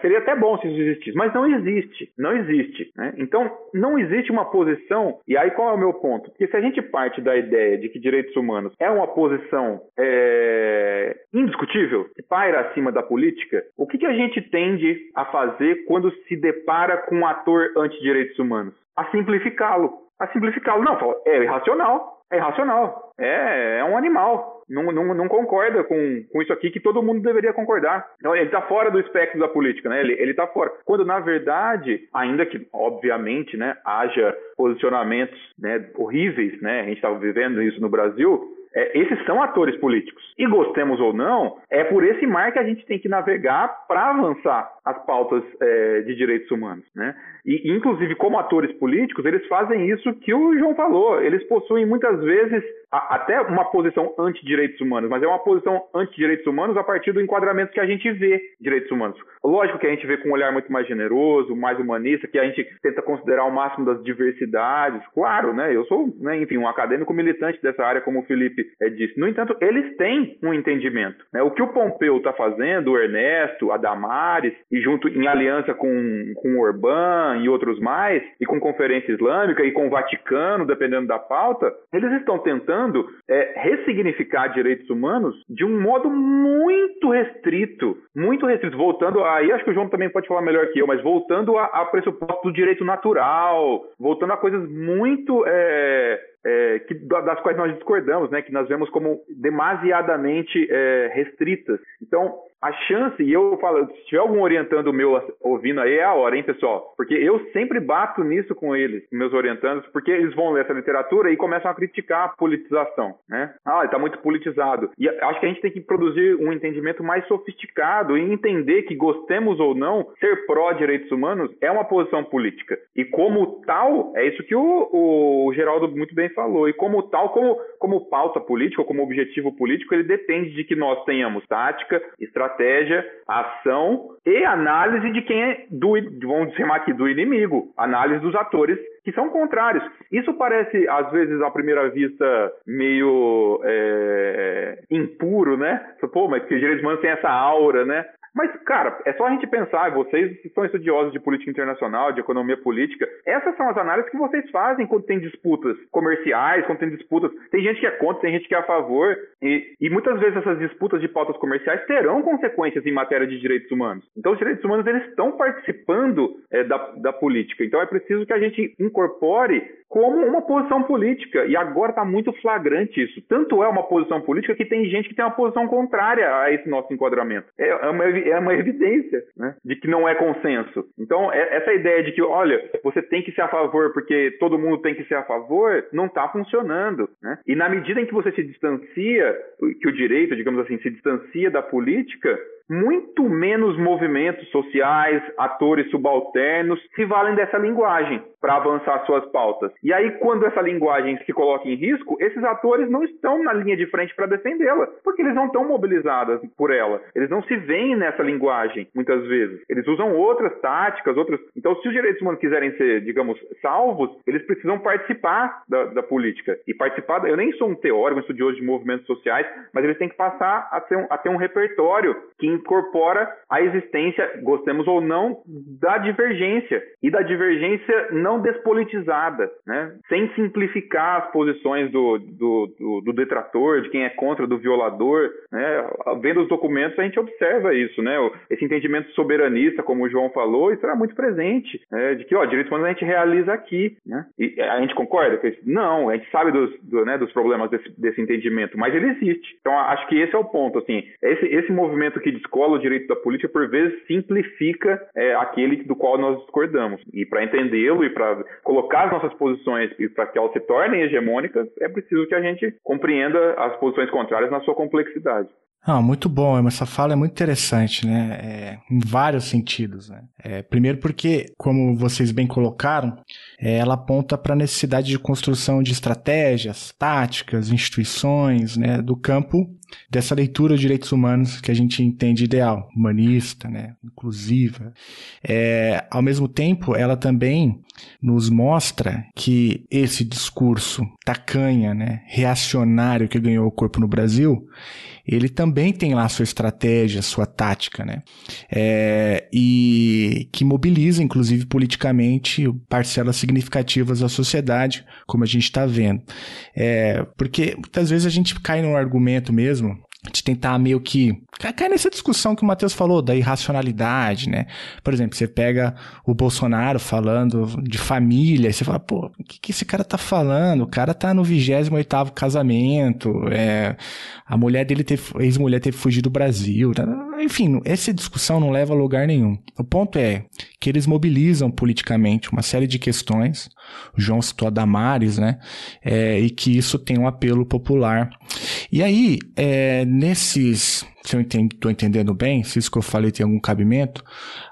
seria até bom se isso existisse, mas não existe, não existe, né? Então, não existe uma posição, e aí qual é o meu ponto? Porque se a gente parte da ideia de que direitos humanos é uma posição é, indiscutível, que paira acima da política, o que, que a gente tende a fazer quando se depara com um ator anti-direitos humanos? A simplificá-lo. A simplificá-lo. Não, é irracional. É irracional. É, é um animal. Não, não, não concorda com, com isso aqui que todo mundo deveria concordar. Então, ele está fora do espectro da política, né? Ele está fora. Quando, na verdade, ainda que, obviamente, né, haja posicionamentos né, horríveis, né? A gente está vivendo isso no Brasil, é, esses são atores políticos. E gostemos ou não, é por esse mar que a gente tem que navegar para avançar as pautas é, de direitos humanos. Né? E, inclusive, como atores políticos, eles fazem isso que o João falou. Eles possuem muitas vezes até uma posição anti-direitos humanos, mas é uma posição anti-direitos humanos a partir do enquadramento que a gente vê direitos humanos. Lógico que a gente vê com um olhar muito mais generoso, mais humanista, que a gente tenta considerar o máximo das diversidades. Claro, né? Eu sou, né, enfim, um acadêmico militante dessa área, como o Felipe é, disse. No entanto, eles têm um entendimento. Né? O que o Pompeu está fazendo, o Ernesto, a Damares, e junto em aliança com, com o Orbán e outros mais, e com Conferência Islâmica e com o Vaticano, dependendo da pauta, eles estão tentando é, ressignificar direitos humanos de um modo muito restrito, muito restrito. Voltando aí, acho que o João também pode falar melhor que eu, mas voltando a, a pressuposto do direito natural, voltando a coisas muito é, é, que, das quais nós discordamos, né, que nós vemos como demasiadamente é, restritas. Então, a chance, e eu falo, se tiver algum orientando meu ouvindo aí, é a hora, hein, pessoal? Porque eu sempre bato nisso com eles, meus orientandos, porque eles vão ler essa literatura e começam a criticar a politização, né? Ah, ele tá muito politizado. E acho que a gente tem que produzir um entendimento mais sofisticado e entender que, gostemos ou não, ser pró-direitos humanos é uma posição política. E como tal, é isso que o, o Geraldo muito bem falou, e como tal, como, como pauta política, ou como objetivo político, ele depende de que nós tenhamos tática, estratégia, estratégia, ação e análise de quem é do, vamos chamar aqui, do inimigo, análise dos atores que são contrários. Isso parece, às vezes, à primeira vista, meio é, impuro, né? Pô, mas que direitos humanos tem essa aura, né? Mas, cara, é só a gente pensar, vocês que são estudiosos de política internacional, de economia política, essas são as análises que vocês fazem quando tem disputas comerciais, quando tem disputas. Tem gente que é contra, tem gente que é a favor, e, e muitas vezes essas disputas de pautas comerciais terão consequências em matéria de direitos humanos. Então, os direitos humanos eles estão participando é, da, da política. Então, é preciso que a gente incorpore como uma posição política. E agora está muito flagrante isso. Tanto é uma posição política que tem gente que tem uma posição contrária a esse nosso enquadramento. É, é uma é uma evidência né, de que não é consenso. Então, é, essa ideia de que, olha, você tem que ser a favor porque todo mundo tem que ser a favor, não está funcionando. Né? E na medida em que você se distancia, que o direito, digamos assim, se distancia da política, muito menos movimentos sociais, atores subalternos se valem dessa linguagem para avançar suas pautas. E aí, quando essa linguagem se coloca em risco, esses atores não estão na linha de frente para defendê-la, porque eles não estão mobilizados por ela. Eles não se veem nessa linguagem, muitas vezes. Eles usam outras táticas, outras. Então, se os direitos humanos quiserem ser, digamos, salvos, eles precisam participar da, da política. E participar. Eu nem sou um teórico, um estudioso de movimentos sociais, mas eles têm que passar a, um, a ter um repertório que incorpora a existência, gostemos ou não, da divergência. E da divergência não despolitizada, né? sem simplificar as posições do, do, do, do detrator, de quem é contra, do violador. Né? Vendo os documentos, a gente observa isso. Né? Esse entendimento soberanista, como o João falou, isso era muito presente. Né? De que ó, direitos humanos a gente realiza aqui. Né? E a gente concorda? Não, a gente sabe dos, do, né, dos problemas desse, desse entendimento, mas ele existe. Então, acho que esse é o ponto. Assim, esse, esse movimento que descola o direito da política, por vezes, simplifica é, aquele do qual nós discordamos. E para entendê-lo e para colocar as nossas posições e para que elas se tornem hegemônicas, é preciso que a gente compreenda as posições contrárias na sua complexidade. Ah, muito bom, essa fala é muito interessante, né? É, em vários sentidos. Né? É, primeiro porque, como vocês bem colocaram, é, ela aponta para a necessidade de construção de estratégias, táticas, instituições, né, do campo dessa leitura de direitos humanos que a gente entende ideal, humanista, né, inclusiva. É, ao mesmo tempo, ela também nos mostra que esse discurso tacanha, né, reacionário que ganhou o corpo no Brasil, ele também tem lá sua estratégia, sua tática, né? É, e que mobiliza, inclusive politicamente, parcelas significativas da sociedade, como a gente está vendo. É, porque muitas vezes a gente cai num argumento mesmo de tentar meio que cai nessa discussão que o Matheus falou da irracionalidade, né? Por exemplo, você pega o Bolsonaro falando de família, e você fala, pô, o que, que esse cara tá falando? O cara tá no 28 oitavo casamento, é, a mulher dele teve, ex-mulher teve fugido do Brasil, tá? Enfim, essa discussão não leva a lugar nenhum. O ponto é que eles mobilizam politicamente uma série de questões, o João citou a Damares, né? É, e que isso tem um apelo popular. E aí, é, nesses se eu estou entendendo bem, se isso que eu falei tem algum cabimento,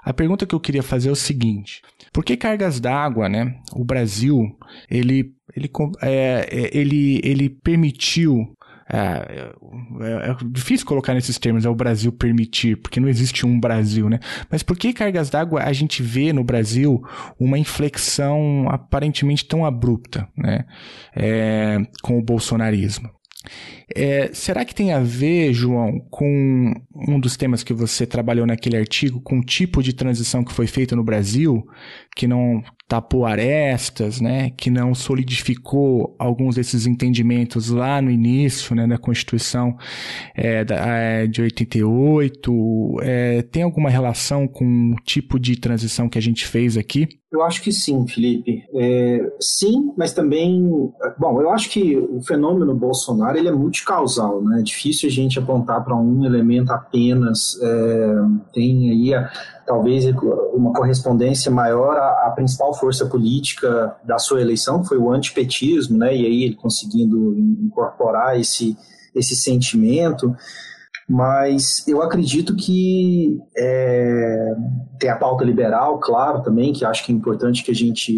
a pergunta que eu queria fazer é o seguinte: por que cargas d'água, né? O Brasil ele ele, é, é ele, ele permitiu é, é, é, difícil colocar nesses termos, é o Brasil permitir, porque não existe um Brasil, né? Mas por que cargas d'água a gente vê no Brasil uma inflexão aparentemente tão abrupta, né? É, com o bolsonarismo? É, será que tem a ver, João, com um dos temas que você trabalhou naquele artigo, com o tipo de transição que foi feita no Brasil, que não tapou arestas, né, que não solidificou alguns desses entendimentos lá no início né, da Constituição é, da, é, de 88? É, tem alguma relação com o tipo de transição que a gente fez aqui? Eu acho que sim, Felipe. É, sim, mas também, bom, eu acho que o fenômeno Bolsonaro ele é multicausal, né? É difícil a gente apontar para um elemento apenas. É, tem aí a, talvez uma correspondência maior à, à, principal força política da sua eleição, que foi o antipetismo, né? E aí ele conseguindo incorporar esse esse sentimento mas eu acredito que é, tem a pauta liberal, claro, também, que acho que é importante que a gente,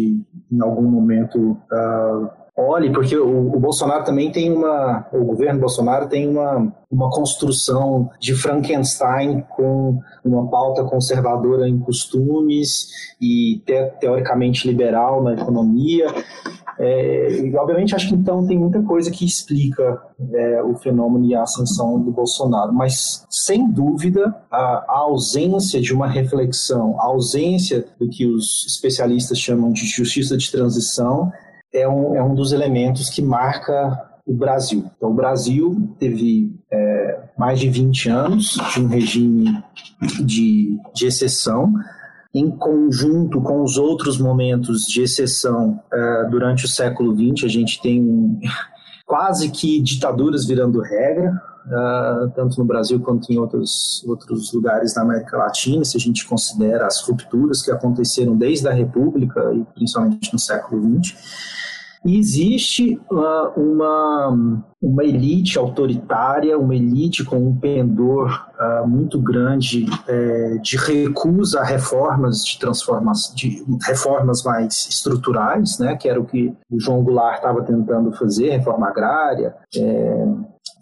em algum momento, uh, olhe, porque o, o, Bolsonaro também tem uma, o governo Bolsonaro tem uma, uma construção de Frankenstein com uma pauta conservadora em costumes e te, teoricamente liberal na economia. É, e obviamente acho que então tem muita coisa que explica é, o fenômeno e a ascensão do Bolsonaro, mas sem dúvida a, a, ausência de uma reflexão, a ausência do que os especialistas chamam de justiça de transição é um, é um dos elementos que marca o Brasil. Então, o Brasil teve é, mais de 20 anos de um regime de, de exceção, em conjunto com os outros momentos de exceção uh, durante o século XX, a gente tem quase que ditaduras virando regra, uh, tanto no Brasil quanto em outros, outros lugares da América Latina, se a gente considera as rupturas que aconteceram desde a República e principalmente no século XX. Existe uh, uma, uma elite autoritária, uma elite com um pendor uh, muito grande uh, de recusa a reformas de transformação, de reformas mais estruturais, né, que era o que o João Goulart estava tentando fazer, reforma agrária, é,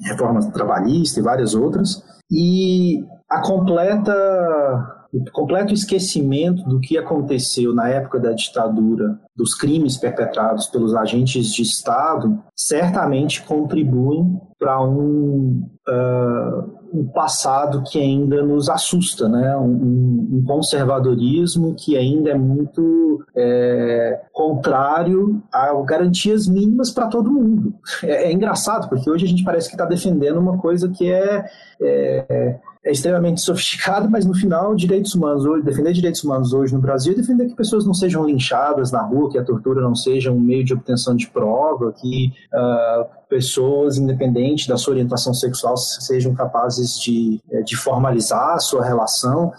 reforma trabalhista e várias outras. E a completa o completo esquecimento do que aconteceu na época da ditadura, dos crimes perpetrados pelos agentes de Estado, certamente contribuem para um, uh, um passado que ainda nos assusta, né? um, um conservadorismo que ainda é muito é, contrário a garantias mínimas para todo mundo. É, é, engraçado, porque hoje a gente parece que está defendendo uma coisa que é, é é extremamente sofisticado, mas no final, direitos humanos hoje, defender direitos humanos hoje no Brasil é defender que pessoas não sejam linchadas na rua, que a tortura não seja um meio de obtenção de prova, que uh, pessoas, independente da sua orientação sexual, sejam capazes de, eh, de formalizar a sua relação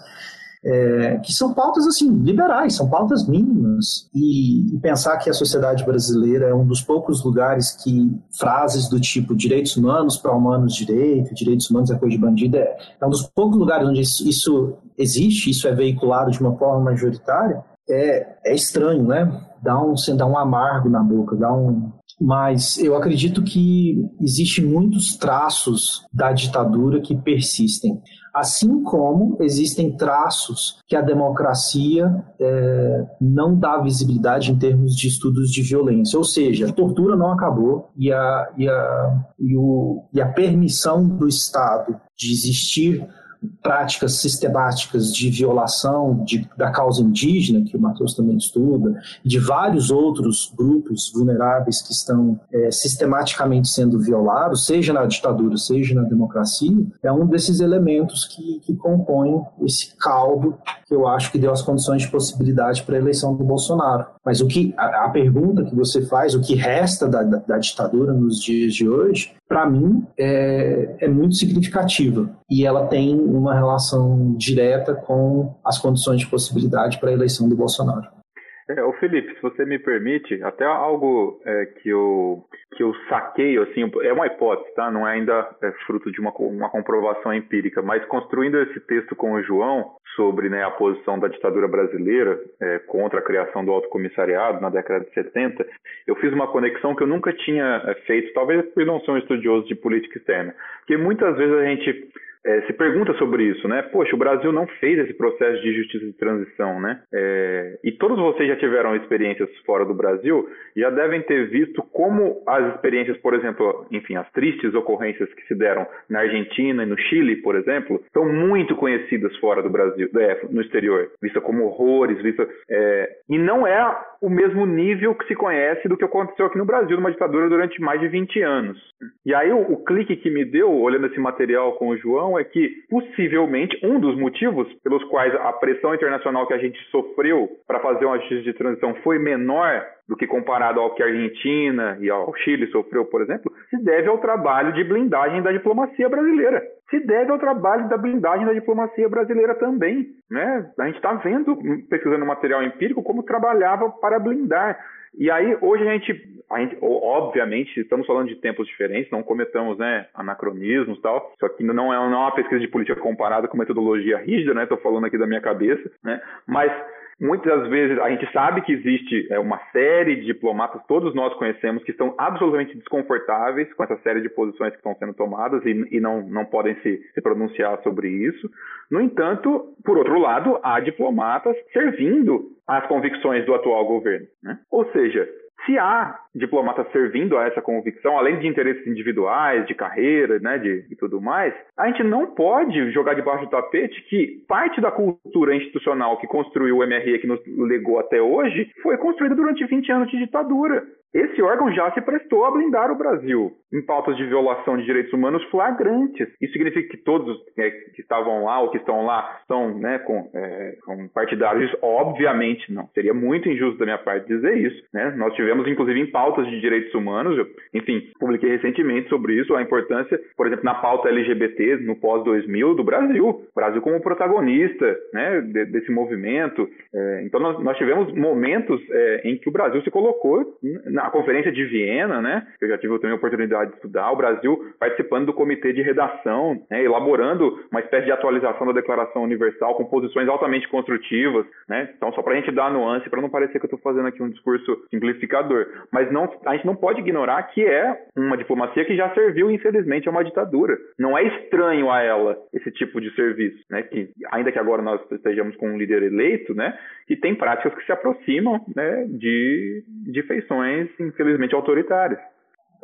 é, que são pautas assim liberais, são pautas mínimas e, e, pensar que a sociedade brasileira é um dos poucos lugares que frases do tipo direitos humanos para humanos direito, direitos humanos é coisa de bandido é, é um dos poucos lugares onde isso, existe, isso é veiculado de uma forma majoritária é, é estranho, né? Dá um, dá um amargo na boca, dá um, mas eu acredito que existem muitos traços da ditadura que persistem. Assim como existem traços que a democracia é, não dá visibilidade em termos de estudos de violência. Ou seja, a tortura não acabou e a, e a, e o, e a permissão do Estado de existir práticas sistemáticas de violação de, da causa indígena, que o Matheus também estuda, de vários outros grupos vulneráveis que estão é, sistematicamente sendo violados, seja na ditadura, seja na democracia, é um desses elementos que, que compõem esse caldo que eu acho que deu as condições de possibilidade para a eleição do Bolsonaro. Mas o que a, a, pergunta que você faz, o que resta da, da, da ditadura nos dias de hoje, para mim é, é muito significativa e ela tem uma relação direta com as condições de possibilidade para a eleição do Bolsonaro. É, o Felipe, se você me permite, até algo é, que eu que eu saquei, assim, é uma hipótese, tá? Não é ainda é, fruto de uma, uma comprovação empírica, mas construindo esse texto com o João sobre né, a posição da ditadura brasileira é, contra a criação do autocomissariado na década de 70, eu fiz uma conexão que eu nunca tinha é, feito, talvez porque não sou um estudioso de política externa, porque muitas vezes a gente é, se pergunta sobre isso, né? Poxa, o Brasil não fez esse processo de justiça de transição, né? É, e todos vocês já tiveram experiências fora do Brasil, já devem ter visto como as experiências, por exemplo, enfim, as tristes ocorrências que se deram na Argentina e no Chile, por exemplo, são muito conhecidas fora do Brasil, é, no exterior, vista como horrores, vista, é, e não é o mesmo nível que se conhece do que aconteceu aqui no Brasil, numa ditadura durante mais de 20 anos. E aí o, o clique que me deu, olhando esse material com o João, é que possivelmente um dos motivos pelos quais a pressão internacional que a gente sofreu para fazer uma justiça de transição foi menor do que comparado ao que a Argentina e ao Chile sofreu, por exemplo, se deve ao trabalho de blindagem da diplomacia brasileira. Se deve ao trabalho da blindagem da diplomacia brasileira também. Né? A gente está vendo, pesquisando material empírico, como trabalhava para blindar. E aí, hoje a gente, a gente, obviamente, estamos falando de tempos diferentes, não cometamos né, anacronismos e tal. Isso aqui não é, não é uma pesquisa de política comparada com metodologia rígida, né? Estou falando aqui da minha cabeça, né? Mas Muitas vezes a gente sabe que existe é, uma série de diplomatas, todos nós conhecemos, que estão absolutamente desconfortáveis com essa série de posições que estão sendo tomadas e, e não, não podem se, se pronunciar sobre isso. No entanto, por outro lado, há diplomatas servindo às convicções do atual governo. Né? Ou seja, se há diplomatas servindo a essa convicção, além de interesses individuais, de carreira, né, de, e tudo mais, a gente não pode jogar debaixo do tapete que parte da cultura institucional que construiu o MRE, que nos legou até hoje, foi construída durante 20 anos de ditadura. Esse órgão já se prestou a blindar o Brasil em pautas de violação de direitos humanos flagrantes. Isso significa que todos é, que estavam lá ou que estão lá são né, com, é, com, partidários? Obviamente não. Seria muito injusto da minha parte dizer isso. Né? Nós tivemos, inclusive, em pautas de direitos humanos, eu, enfim, publiquei recentemente sobre isso, a importância, por exemplo, na pauta LGBT no pós-2000 do Brasil. Brasil como protagonista né, de, desse movimento. É, então, nós, nós, tivemos momentos é, em que o Brasil se colocou na a Conferência de Viena, né, eu já tive também a oportunidade de estudar, o Brasil participando do comitê de redação, né, elaborando uma espécie de atualização da Declaração Universal com posições altamente construtivas. Né? Então, só para a gente dar nuance, para não parecer que eu estou fazendo aqui um discurso simplificador. Mas não, a gente não pode ignorar que é uma diplomacia que já serviu, infelizmente, a uma ditadura. Não é estranho a ela esse tipo de serviço, né? que, ainda que agora nós estejamos com um líder eleito, né? Que tem práticas que se aproximam né? de, de feições infelizmente, autoritárias.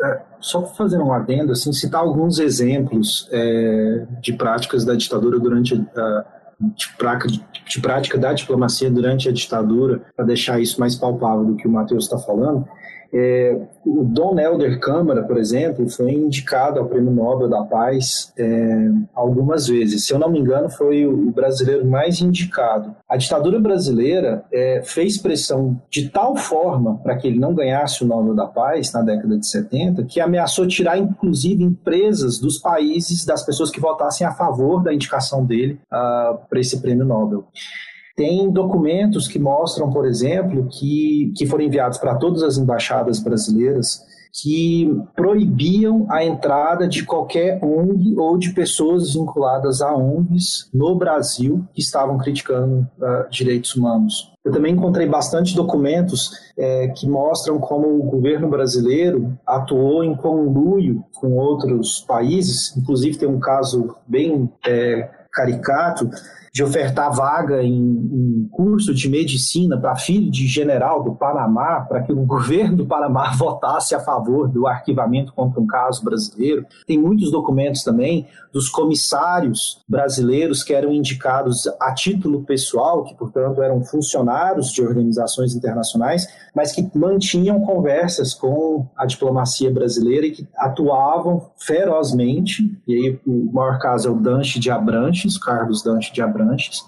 É, só fazendo um adendo, assim, citar alguns exemplos é, de práticas da ditadura durante a, de, prática, de prática da diplomacia durante a ditadura, para deixar isso mais palpável do que o Matheus está falando. É, o Don Helder Câmara, por exemplo, foi indicado ao Prêmio Nobel da Paz é, algumas vezes. Se eu não me engano, foi o brasileiro mais indicado. A ditadura brasileira é, fez pressão de tal forma para que ele não ganhasse o Nobel da Paz na década de 70 que ameaçou tirar, inclusive, empresas dos países das pessoas que votassem a favor da indicação dele uh, ah, para esse Prêmio Nobel. Tem documentos que mostram, por exemplo, que, que foram enviados para todas as embaixadas brasileiras que proibiam a entrada de qualquer ONG ou de pessoas vinculadas a ONGs no Brasil que estavam criticando uh, direitos humanos. Eu também encontrei bastante documentos é, que mostram como o governo brasileiro atuou em conluio com outros países, inclusive tem um caso bem é, caricato de ofertar vaga em, em curso de medicina para filho de general do Panamá, para que o governo do Panamá votasse a favor do arquivamento contra um caso brasileiro. Tem muitos documentos também dos comissários brasileiros que eram indicados a título pessoal, que, portanto, eram funcionários de organizações internacionais, mas que mantinham conversas com a diplomacia brasileira e que atuavam ferozmente, e aí o maior caso é o Danche de Abranches, Carlos Danche de Abranches,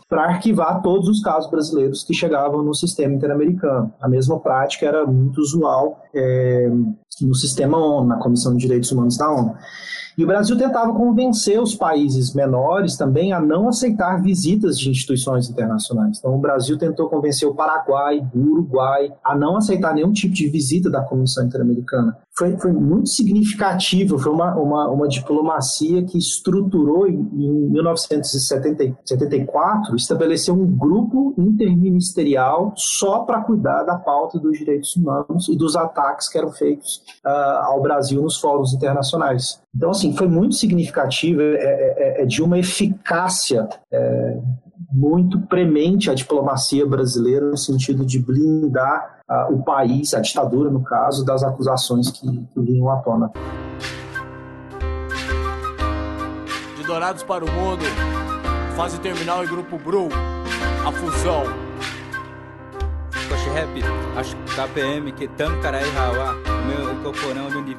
para arquivar todos os casos brasileiros que chegavam no sistema interamericano. A mesma prática era muito usual é, no sistema ONU, na Comissão de Direitos Humanos da ONU. E o Brasil tentava convencer os países menores também a não aceitar visitas de instituições internacionais. Então, o Brasil tentou convencer o Paraguai, o Uruguai, a não aceitar nenhum tipo de visita da Comissão Interamericana foi, foi muito significativo, foi uma, uma, uma diplomacia que estruturou em, em 1974, estabeleceu um grupo interministerial só para cuidar da pauta dos direitos humanos e dos ataques que eram feitos uh, ao Brasil nos fóruns internacionais. Então, assim, foi muito significativo, é, é, é, é de uma eficácia é, muito premente a diplomacia brasileira no sentido de blindar uh, o país, a ditadura no caso, das acusações que, que vinham à tona. De Dourados para o Mundo, fase terminal e grupo Bru, a fusão. Rap, acho KPM, que tanto cara aí, Hawa, o meu incorporão, o meu de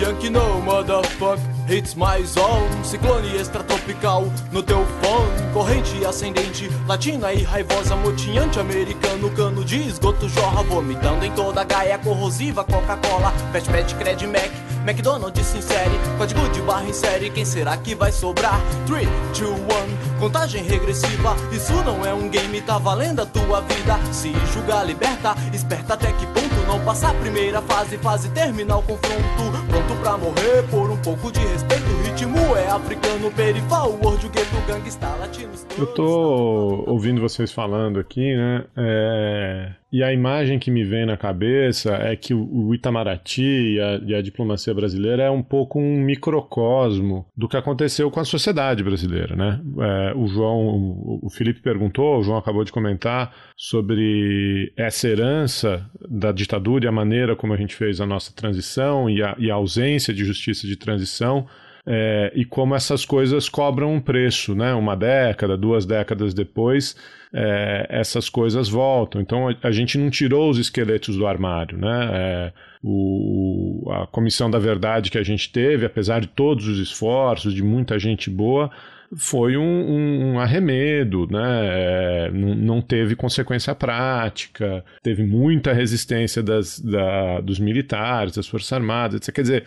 Yankee no motherfucker, hits mais on. Ciclone extratropical no teu fone. Corrente ascendente, latina e raivosa. Motinhante americano, cano de esgoto Jorra vomitando em toda a gaia corrosiva. Coca-Cola, Fast Pet, Cred Mac. McDonald's se insere, código de barra em série, quem será que vai sobrar? 3, 2, 1, contagem regressiva, isso não é um game, tá valendo a tua vida. Se julgar liberta, esperta até que ponto não passar a primeira fase, fase terminar o confronto. Pronto pra morrer por um pouco de respeito, o ritmo é africano, perifal, world, gueto, gangsta, latinos. Eu tô ouvindo vocês falando aqui, né? É... E a imagem que me vem na cabeça é que o Itamaraty e a, e a, diplomacia brasileira é um pouco um microcosmo do que aconteceu com a sociedade brasileira, né? É, o João, o, Felipe perguntou, o João acabou de comentar sobre essa herança da ditadura e a maneira como a gente fez a nossa transição e a, e a ausência de justiça de transição. É, e como essas coisas cobram um preço, né? Uma década, duas décadas depois, é, essas coisas voltam. Então a, a, gente não tirou os esqueletos do armário, né? É, o, a comissão da verdade que a gente teve, apesar de todos os esforços de muita gente boa, foi um, um, um arremedo, né? É, não teve consequência prática, teve muita resistência das, da, dos militares, das Forças Armadas, etc. Quer dizer,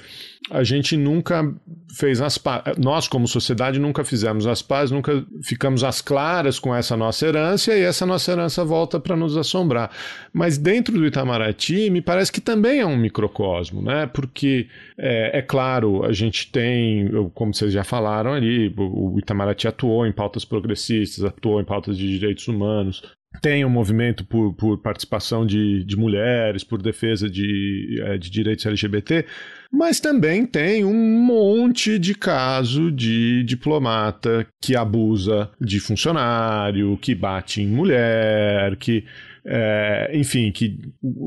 a gente nunca fez as pazes, nós como sociedade nunca fizemos as pazes, nunca ficamos às claras com essa nossa herança e essa nossa herança volta para nos assombrar. Mas dentro do Itamaraty, me parece que também é um microcosmo, né? Porque, é, é claro, a gente tem, como vocês já falaram ali, o Itamaraty atuou em pautas progressistas, atuou em pautas de direitos humanos, tem um movimento por, por participação de, de mulheres, por defesa de, é, de direitos LGBT, mas também tem um monte de caso de diplomata que abusa de funcionário, que bate em mulher, que é, enfim, que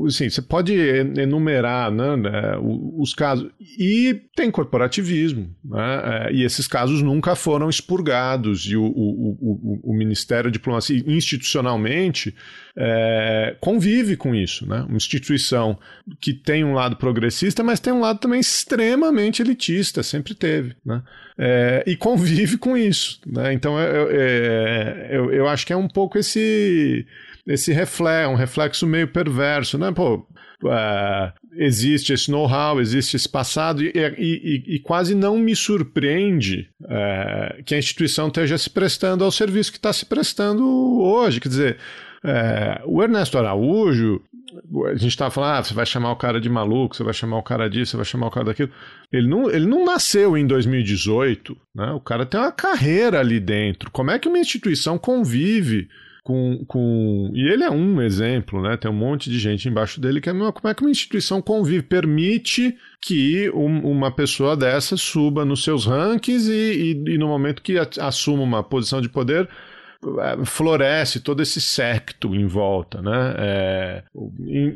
assim, você pode enumerar né, né, os casos. E tem corporativismo, né, é, e esses casos nunca foram expurgados, e o, o, o, o Ministério da Diplomacia, institucionalmente, é, convive com isso. Né, uma instituição que tem um lado progressista, mas tem um lado também extremamente elitista, sempre teve. Né, é, e convive com isso. Né, então, eu, é, eu, eu acho que é um pouco esse esse reflexo, um reflexo meio perverso, né? Pô, é, existe esse know-how, existe esse passado, e, e, e, quase não me surpreende é, que a instituição esteja se prestando ao serviço que está se prestando hoje. Quer dizer, é, o Ernesto Araújo, a gente estava falando, ah, você vai chamar o cara de maluco, você vai chamar o cara disso, você vai chamar o cara daquilo. Ele não, ele não nasceu em 2018, né? O cara tem uma carreira ali dentro. Como é que uma instituição convive com, com. E ele é um exemplo, né? Tem um monte de gente embaixo dele que é como é que uma instituição convive, permite que um, uma pessoa dessa suba nos seus rankings e, e, e no momento que assuma uma posição de poder é, floresce todo esse secto em volta, né? É,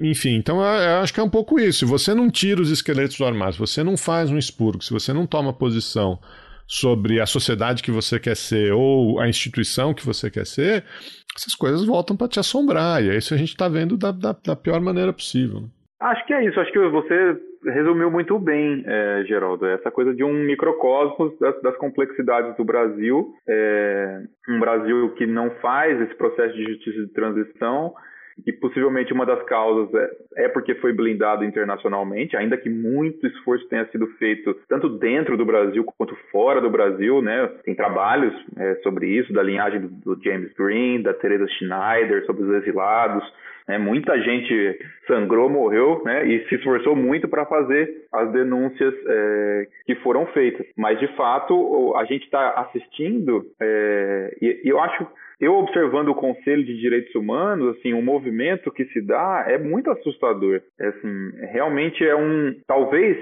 enfim, então eu, eu, acho que é um pouco isso. Se você não tira os esqueletos do armário, se você não faz um expurgo, se você não toma posição sobre a sociedade que você quer ser ou a instituição que você quer ser, essas coisas voltam para te assombrar. E é isso a gente está vendo da, da, da, pior maneira possível. Né? Acho que é isso. Acho que você resumiu muito bem, é, Geraldo. Essa coisa de um microcosmos das, das complexidades do Brasil. É, um Brasil que não faz esse processo de justiça de transição e possivelmente uma das causas é, é, porque foi blindado internacionalmente, ainda que muito esforço tenha sido feito tanto dentro do Brasil quanto fora do Brasil, né? Tem trabalhos é, sobre isso, da linhagem do, do, James Green, da Teresa Schneider, sobre os exilados. Né? Muita gente sangrou, morreu, né? E se esforçou muito para fazer as denúncias é, que foram feitas. Mas de fato a gente está assistindo é, e, e eu acho eu observando o Conselho de Direitos Humanos, assim, o movimento que se dá é muito assustador. É, assim, realmente é um, talvez,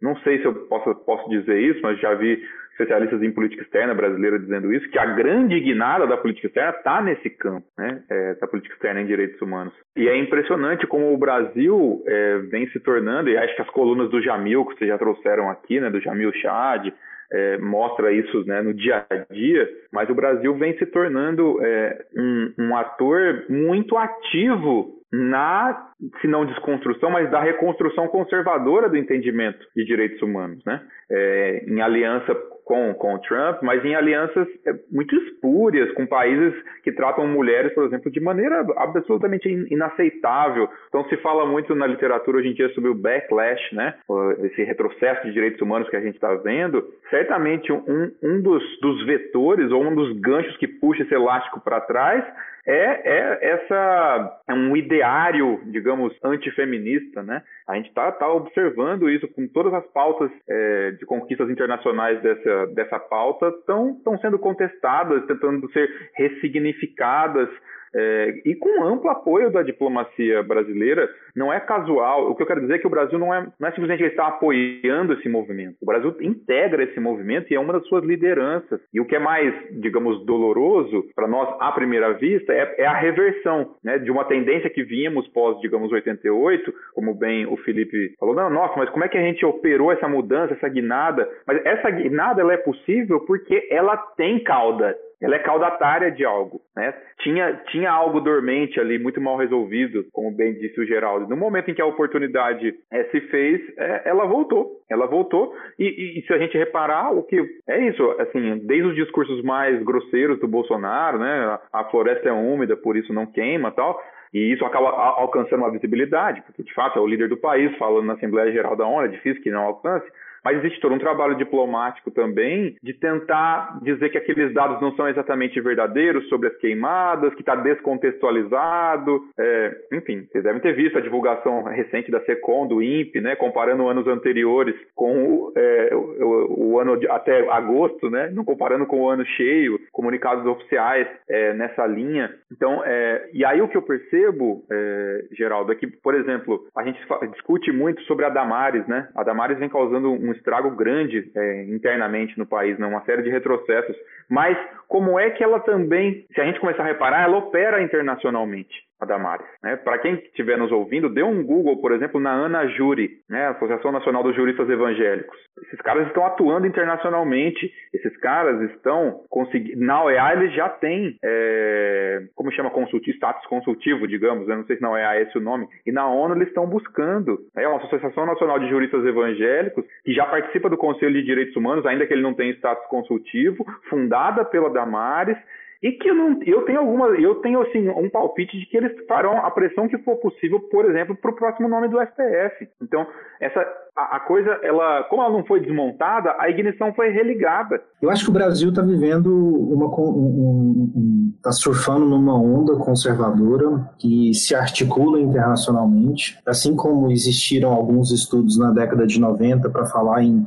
não sei se eu posso, posso dizer isso, mas já vi especialistas em política externa brasileira dizendo isso, que a grande guinada da política externa está nesse campo, né, é, da política externa em direitos humanos. E é impressionante como o Brasil é, vem se tornando, e acho que as colunas do Jamil, que vocês já trouxeram aqui, né, do Jamil Chad, é, mostra isso né, no dia a dia, mas o Brasil vem se tornando é, um, um ator muito ativo na, se não desconstrução, mas da reconstrução conservadora do entendimento de direitos humanos, né? É, em aliança com, com o Trump, mas em alianças é, muito espúrias com países que tratam mulheres, por exemplo, de maneira absolutamente inaceitável. Então se fala muito na literatura hoje em dia sobre o backlash, né? Esse retrocesso de direitos humanos que a gente está vendo. Certamente um, um dos, dos vetores ou um dos ganchos que puxa esse elástico para trás é, é essa é um ideário, digamos, antifeminista, né? A gente está tá observando isso com todas as pautas é, de conquistas internacionais dessa, dessa pauta estão sendo contestadas, tentando ser ressignificadas é, e com amplo apoio da diplomacia brasileira, não é casual. O que eu quero dizer é que o Brasil não é, não é simplesmente está apoiando esse movimento. O Brasil integra esse movimento e é uma das suas lideranças. E o que é mais, digamos, doloroso para nós à primeira vista é, é a reversão né, de uma tendência que vínhamos pós, digamos, 88, como bem o Felipe falou. Não, nossa, mas como é que a gente operou essa mudança, essa guinada? Mas essa guinada ela é possível porque ela tem cauda ela é caudatária de algo, né? Tinha, tinha algo dormente ali, muito mal resolvido, como bem disse o Geraldo. No momento em que a oportunidade é, se fez, é, ela voltou, ela voltou. E, e, e, se a gente reparar, o que é isso, assim, desde os discursos mais grosseiros do Bolsonaro, né? A floresta é úmida, por isso não queima, tal. E isso acaba alcançando uma visibilidade, porque de fato é o líder do país falando na Assembleia Geral da ONU, é difícil que não alcance. Mas existe todo um trabalho diplomático também de tentar dizer que aqueles dados não são exatamente verdadeiros sobre as queimadas, que está descontextualizado. É, enfim, vocês devem ter visto a divulgação recente da SECOM, do INPE, né, comparando anos anteriores com é, o, o, ano de, até agosto, né, não comparando com o ano cheio, comunicados oficiais é, nessa linha. Então, é, e aí o que eu percebo, é, Geraldo, é que, por exemplo, a gente discute muito sobre a Damares, né? A Damares vem causando um um estrago grande é, internamente no país, né? uma série de retrocessos. Mas como é que ela também, se a gente começar a reparar, ela opera internacionalmente? A Damares. Né? Para quem estiver nos ouvindo, dê um Google, por exemplo, na ANA Júri, né? Associação Nacional dos Juristas Evangélicos. Esses caras estão atuando internacionalmente. Esses caras estão conseguindo. Na OEA eles já têm, é... como chama, consultivo, status consultivo, digamos. Eu não sei se na OEA é esse o nome. E na ONU eles estão buscando. É uma Associação Nacional de Juristas Evangélicos que já participa do Conselho de Direitos Humanos, ainda que ele não tenha status consultivo, fundada pela Damares e que eu, não, eu tenho alguma, eu tenho assim um palpite de que eles farão a pressão que for possível, por exemplo, para o próximo nome do STF. Então, essa a, a, coisa, ela, como ela não foi desmontada, a ignição foi religada. Eu acho que o Brasil está vivendo uma, está um, um, tá surfando numa onda conservadora que se articula internacionalmente, assim como existiram alguns estudos na década de 90 para falar em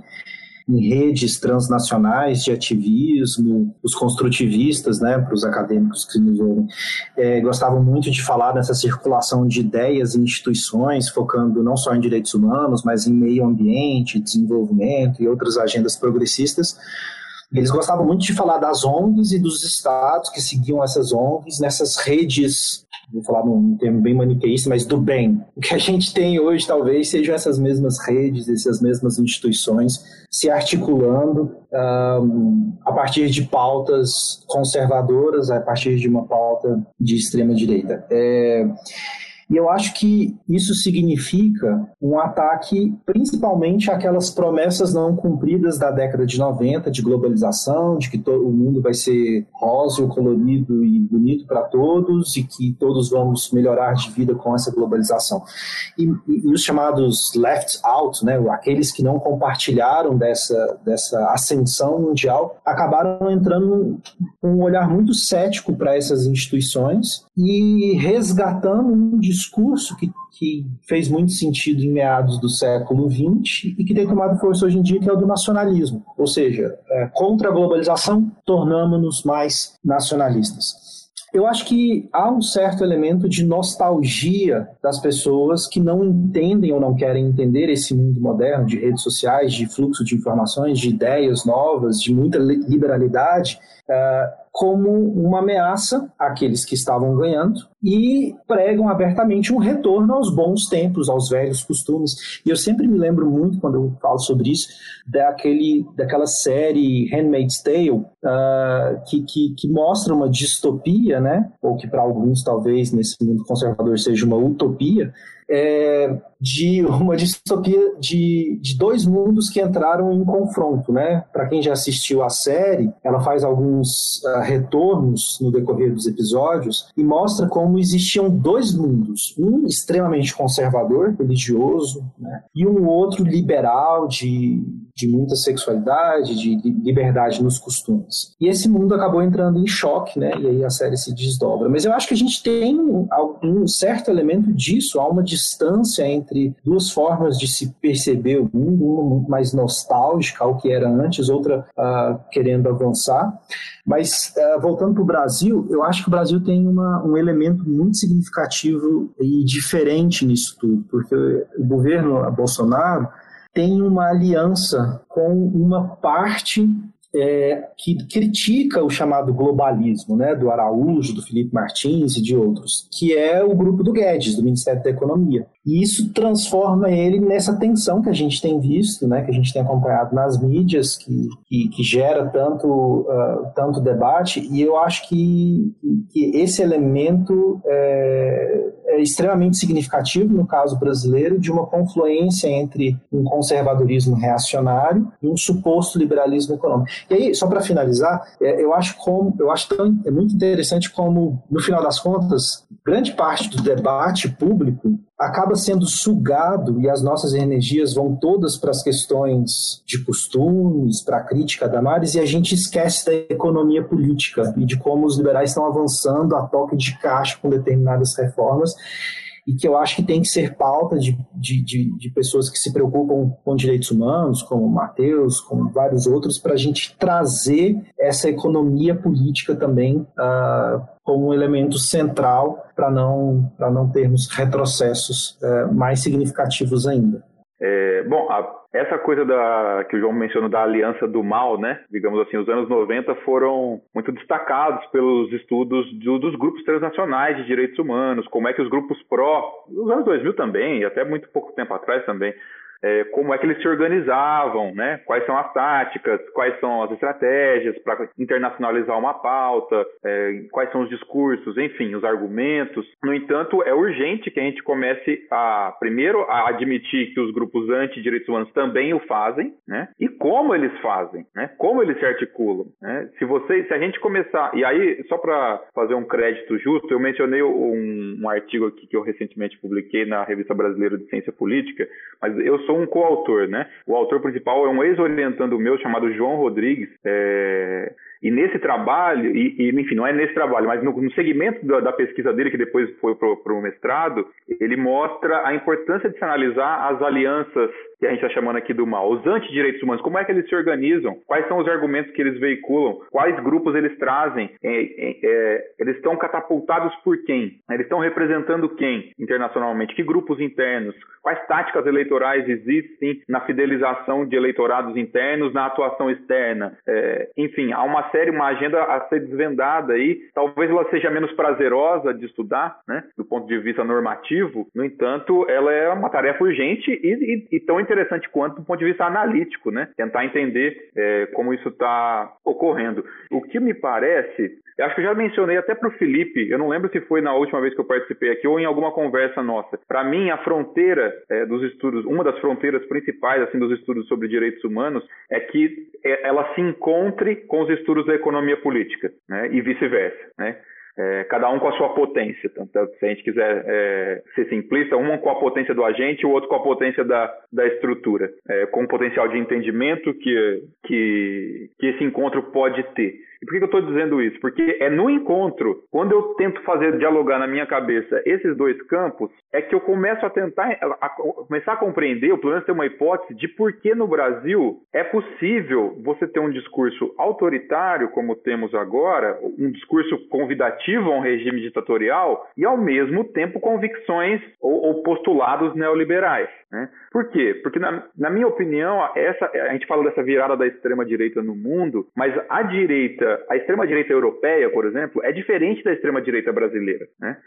em redes transnacionais de ativismo, os construtivistas, né, para os acadêmicos que nos ouvem, é, gostavam muito de falar dessa circulação de ideias e instituições, focando não só em direitos humanos, mas em meio ambiente, desenvolvimento e outras agendas progressistas. Eles gostavam muito de falar das ONGs e dos estados que seguiam essas ONGs nessas redes vou falar num termo bem maniqueísta, mas do bem. O que a gente tem hoje talvez sejam essas mesmas redes, essas mesmas instituições se articulando um, a partir de pautas conservadoras, a partir de uma pauta de extrema direita. É, e eu acho que isso significa um ataque principalmente àquelas promessas não cumpridas da década de 90 de globalização, de que todo o mundo vai ser rosa, colorido e bonito para todos e que todos vamos melhorar de vida com essa globalização. E, e, e os chamados left out, né, aqueles que não compartilharam dessa, dessa ascensão mundial, acabaram entrando com um olhar muito cético para essas instituições e resgatando um discurso que, que fez muito sentido em meados do século XX e que tem tomado força hoje em dia, que é o do nacionalismo. Ou seja, é, contra a globalização, tornamos-nos mais nacionalistas. Eu acho que há um certo elemento de nostalgia das pessoas que não entendem ou não querem entender esse mundo moderno de redes sociais, de fluxo de informações, de ideias novas, de muita liberalidade, uh, como uma ameaça àqueles que estavam ganhando e pregam abertamente um retorno aos bons tempos, aos velhos costumes. E eu sempre me lembro muito, quando eu falo sobre isso, daquele, daquela série Handmaid's Tale, uh, que, que, que, mostra uma distopia, né? ou que para alguns talvez nesse mundo conservador seja uma utopia, é, de uma distopia de, de dois mundos que entraram em confronto, né? Para quem já assistiu a série, ela faz alguns uh, retornos no decorrer dos episódios e mostra como existiam dois mundos, um extremamente conservador, religioso, né? E um outro liberal de, de muita sexualidade, de, de liberdade nos costumes. E esse mundo acabou entrando em choque, né? E aí a série se desdobra. Mas eu acho que a gente tem um certo elemento disso, há uma distância entre duas formas de se perceber o mundo, uma muito mais nostálgica ao que era antes, outra uh, querendo avançar. Mas, uh, voltando para o Brasil, eu acho que o Brasil tem uma, um elemento muito significativo e diferente nisso tudo, porque o governo Bolsonaro tem uma aliança com uma parte é, que critica o chamado globalismo, né, do Araújo, do Felipe Martins e de outros, que é o grupo do Guedes, do Ministério da Economia. E isso transforma ele nessa tensão que a gente tem visto, né, que a gente tem acompanhado nas mídias, que, que, que gera tanto, uh, tanto debate, e eu acho que, que esse elemento é, é extremamente significativo no caso brasileiro de uma confluência entre um conservadorismo reacionário e um suposto liberalismo econômico. E aí, só para finalizar, é, eu acho como eu acho tão, é muito interessante como no final das contas grande parte do debate público acaba sendo sugado e as nossas energias vão todas para as questões de costumes, para a crítica da análise, e a gente esquece da economia política e de como os liberais estão avançando a toque de caixa com determinadas reformas e que eu acho que tem que ser pauta de, de, de, de pessoas que se preocupam com direitos humanos, como o Matheus, como vários outros, para a gente trazer essa economia política também uh, como um elemento central para não, não termos retrocessos uh, mais significativos ainda. É, bom, a, essa coisa da, que o João mencionou da aliança do mal, né? Digamos assim, os anos 90 foram muito destacados pelos estudos do, dos grupos transnacionais de direitos humanos, como é que os grupos pró, os anos 2000 também, e até muito pouco tempo atrás também, é, como é que eles se organizavam, né? quais são as táticas, quais são as estratégias para internacionalizar uma pauta, é, quais são os discursos, enfim, os argumentos. No entanto, é urgente que a gente comece a, primeiro, a admitir que os grupos anti-direitos humanos também o fazem, né? e como eles fazem, né? como eles se articulam. Né? Se, você, se a gente começar, e aí, só para fazer um crédito justo, eu mencionei um, um artigo aqui que eu recentemente publiquei na Revista Brasileira de Ciência Política, mas eu sou um coautor, né? O autor principal é um ex-orientando meu chamado João Rodrigues. É... E nesse trabalho, e, e, enfim, não é nesse trabalho, mas no, no segmento da, da, pesquisa dele, que depois foi para o mestrado, ele mostra a importância de se analisar as alianças que a gente está chamando aqui do mal, os antidireitos humanos, como é que eles se organizam, quais são os argumentos que eles veiculam, quais grupos eles trazem, é, é, é, eles estão catapultados por quem, eles estão representando quem internacionalmente, que grupos internos, quais táticas eleitorais existem na fidelização de eleitorados internos, na atuação externa, é, enfim, há uma série, uma agenda a ser desvendada aí, talvez ela seja menos prazerosa de estudar, né, do ponto de vista normativo, no entanto, ela é uma tarefa urgente e, e, e tão interessante quanto do ponto de vista analítico, né? Tentar entender é, como isso está ocorrendo. O que me parece, acho que eu já mencionei até para o Felipe, eu não lembro se foi na última vez que eu participei aqui ou em alguma conversa nossa. Para mim, a fronteira é, dos estudos, uma das fronteiras principais assim dos estudos sobre direitos humanos é que é, ela se encontre com os estudos da economia política, né? E vice-versa, né? É, cada um com a sua potência. Então, se a gente quiser é, ser simplista, um com a potência do agente, o outro com a potência da, da estrutura, é, com o potencial de entendimento que, que, que esse encontro pode ter. Por que eu estou dizendo isso? Porque é no encontro, quando eu tento fazer dialogar na minha cabeça esses dois campos, é que eu começo a tentar a, a começar a compreender, ou pelo menos ter uma hipótese de por que no Brasil é possível você ter um discurso autoritário, como temos agora, um discurso convidativo a um regime ditatorial, e ao mesmo tempo convicções ou, ou postulados neoliberais. Né? Por quê? Porque, na, na minha opinião, essa, a gente fala dessa virada da extrema-direita no mundo, mas a direita a extrema-direita europeia, por exemplo, é diferente da extrema-direita brasileira. Né?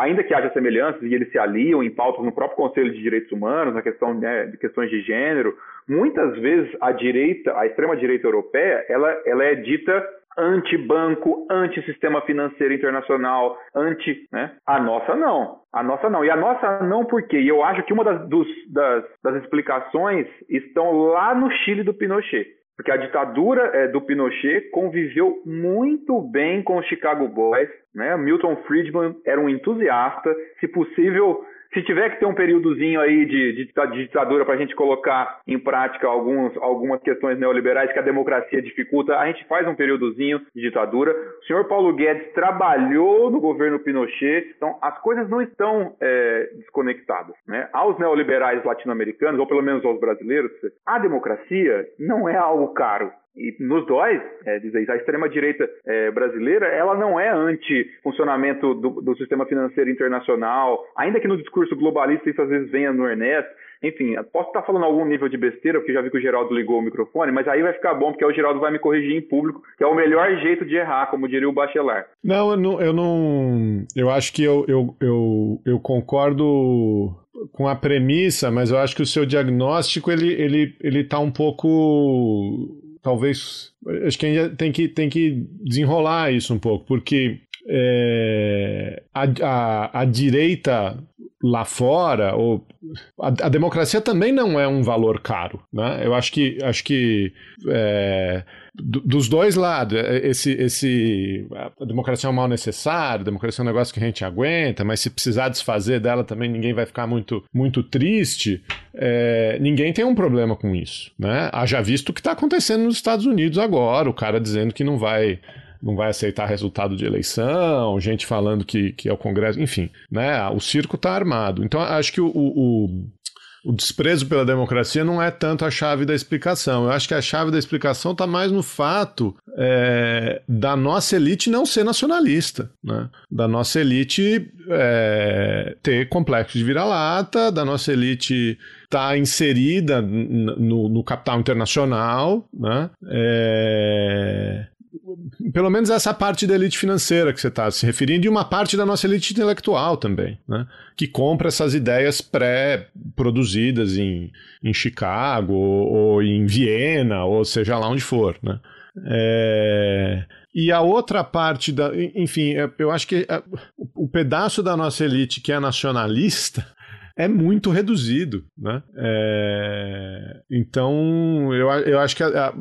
Ainda que haja semelhanças e eles se aliam em pautas no próprio Conselho de Direitos Humanos, na questão né, de questões de gênero, muitas vezes a direita, a extrema-direita europeia, ela, ela é dita anti-banco, anti-sistema financeiro internacional, anti. Né? A nossa não. A nossa não. E a nossa não por quê? E eu acho que uma das, dos, das, das explicações estão lá no Chile do Pinochet. Porque a ditadura é, do Pinochet conviveu muito bem com os Chicago Boys. Né? Milton Friedman era um entusiasta. Se possível, se tiver que ter um períodozinho aí de, de, de ditadura para a gente colocar em prática alguns, algumas questões neoliberais que a democracia dificulta, a gente faz um períodozinho de ditadura. O senhor Paulo Guedes trabalhou no governo Pinochet, então as coisas não estão é, desconectadas. Né? Aos neoliberais latino-americanos, ou pelo menos aos brasileiros, a democracia não é algo caro. E nos dói é, dizer. A extrema-direita é, brasileira, ela não é anti-funcionamento do, do, sistema financeiro internacional, ainda que no discurso globalista isso às vezes venha no Ernesto. Enfim, posso estar falando algum nível de besteira, porque já vi que o Geraldo ligou o microfone, mas aí vai ficar bom, porque o Geraldo vai me corrigir em público, que é o melhor jeito de errar, como diria o Bachelar. Não, eu não. Eu, não, eu acho que eu, eu, eu, eu concordo com a premissa, mas eu acho que o seu diagnóstico ele, ele, ele tá um pouco talvez. Acho que ainda tem que, tem que desenrolar isso um pouco, porque é, a, a, a direita lá fora, ou a, a, democracia também não é um valor caro, né? Eu acho que acho que é, dos dois lados, é, esse, esse a democracia é um mal necessário, a democracia é um negócio que a gente aguenta, mas se precisar desfazer dela também ninguém vai ficar muito muito triste. É, ninguém tem um problema com isso, né? Haja visto o que está acontecendo nos Estados Unidos agora, o cara dizendo que não vai não vai aceitar resultado de eleição, gente falando que, que é o Congresso, enfim, né? O circo está armado. Então, acho que o, o, o, desprezo pela democracia não é tanto a chave da explicação. Eu acho que a chave da explicação está mais no fato é, da nossa elite não ser nacionalista, né? Da nossa elite é, ter complexo de vira-lata, da nossa elite estar tá inserida no, no, capital internacional, né? É, pelo menos essa parte da elite financeira que você está se referindo, e uma parte da nossa elite intelectual também, né? que compra essas ideias pré-produzidas em, em Chicago, ou, ou, em Viena, ou seja lá onde for. Né? É... E a outra parte da. Enfim, é, eu acho que é, o pedaço da nossa elite que é nacionalista é muito reduzido, né? É... Então, eu, eu acho que, a,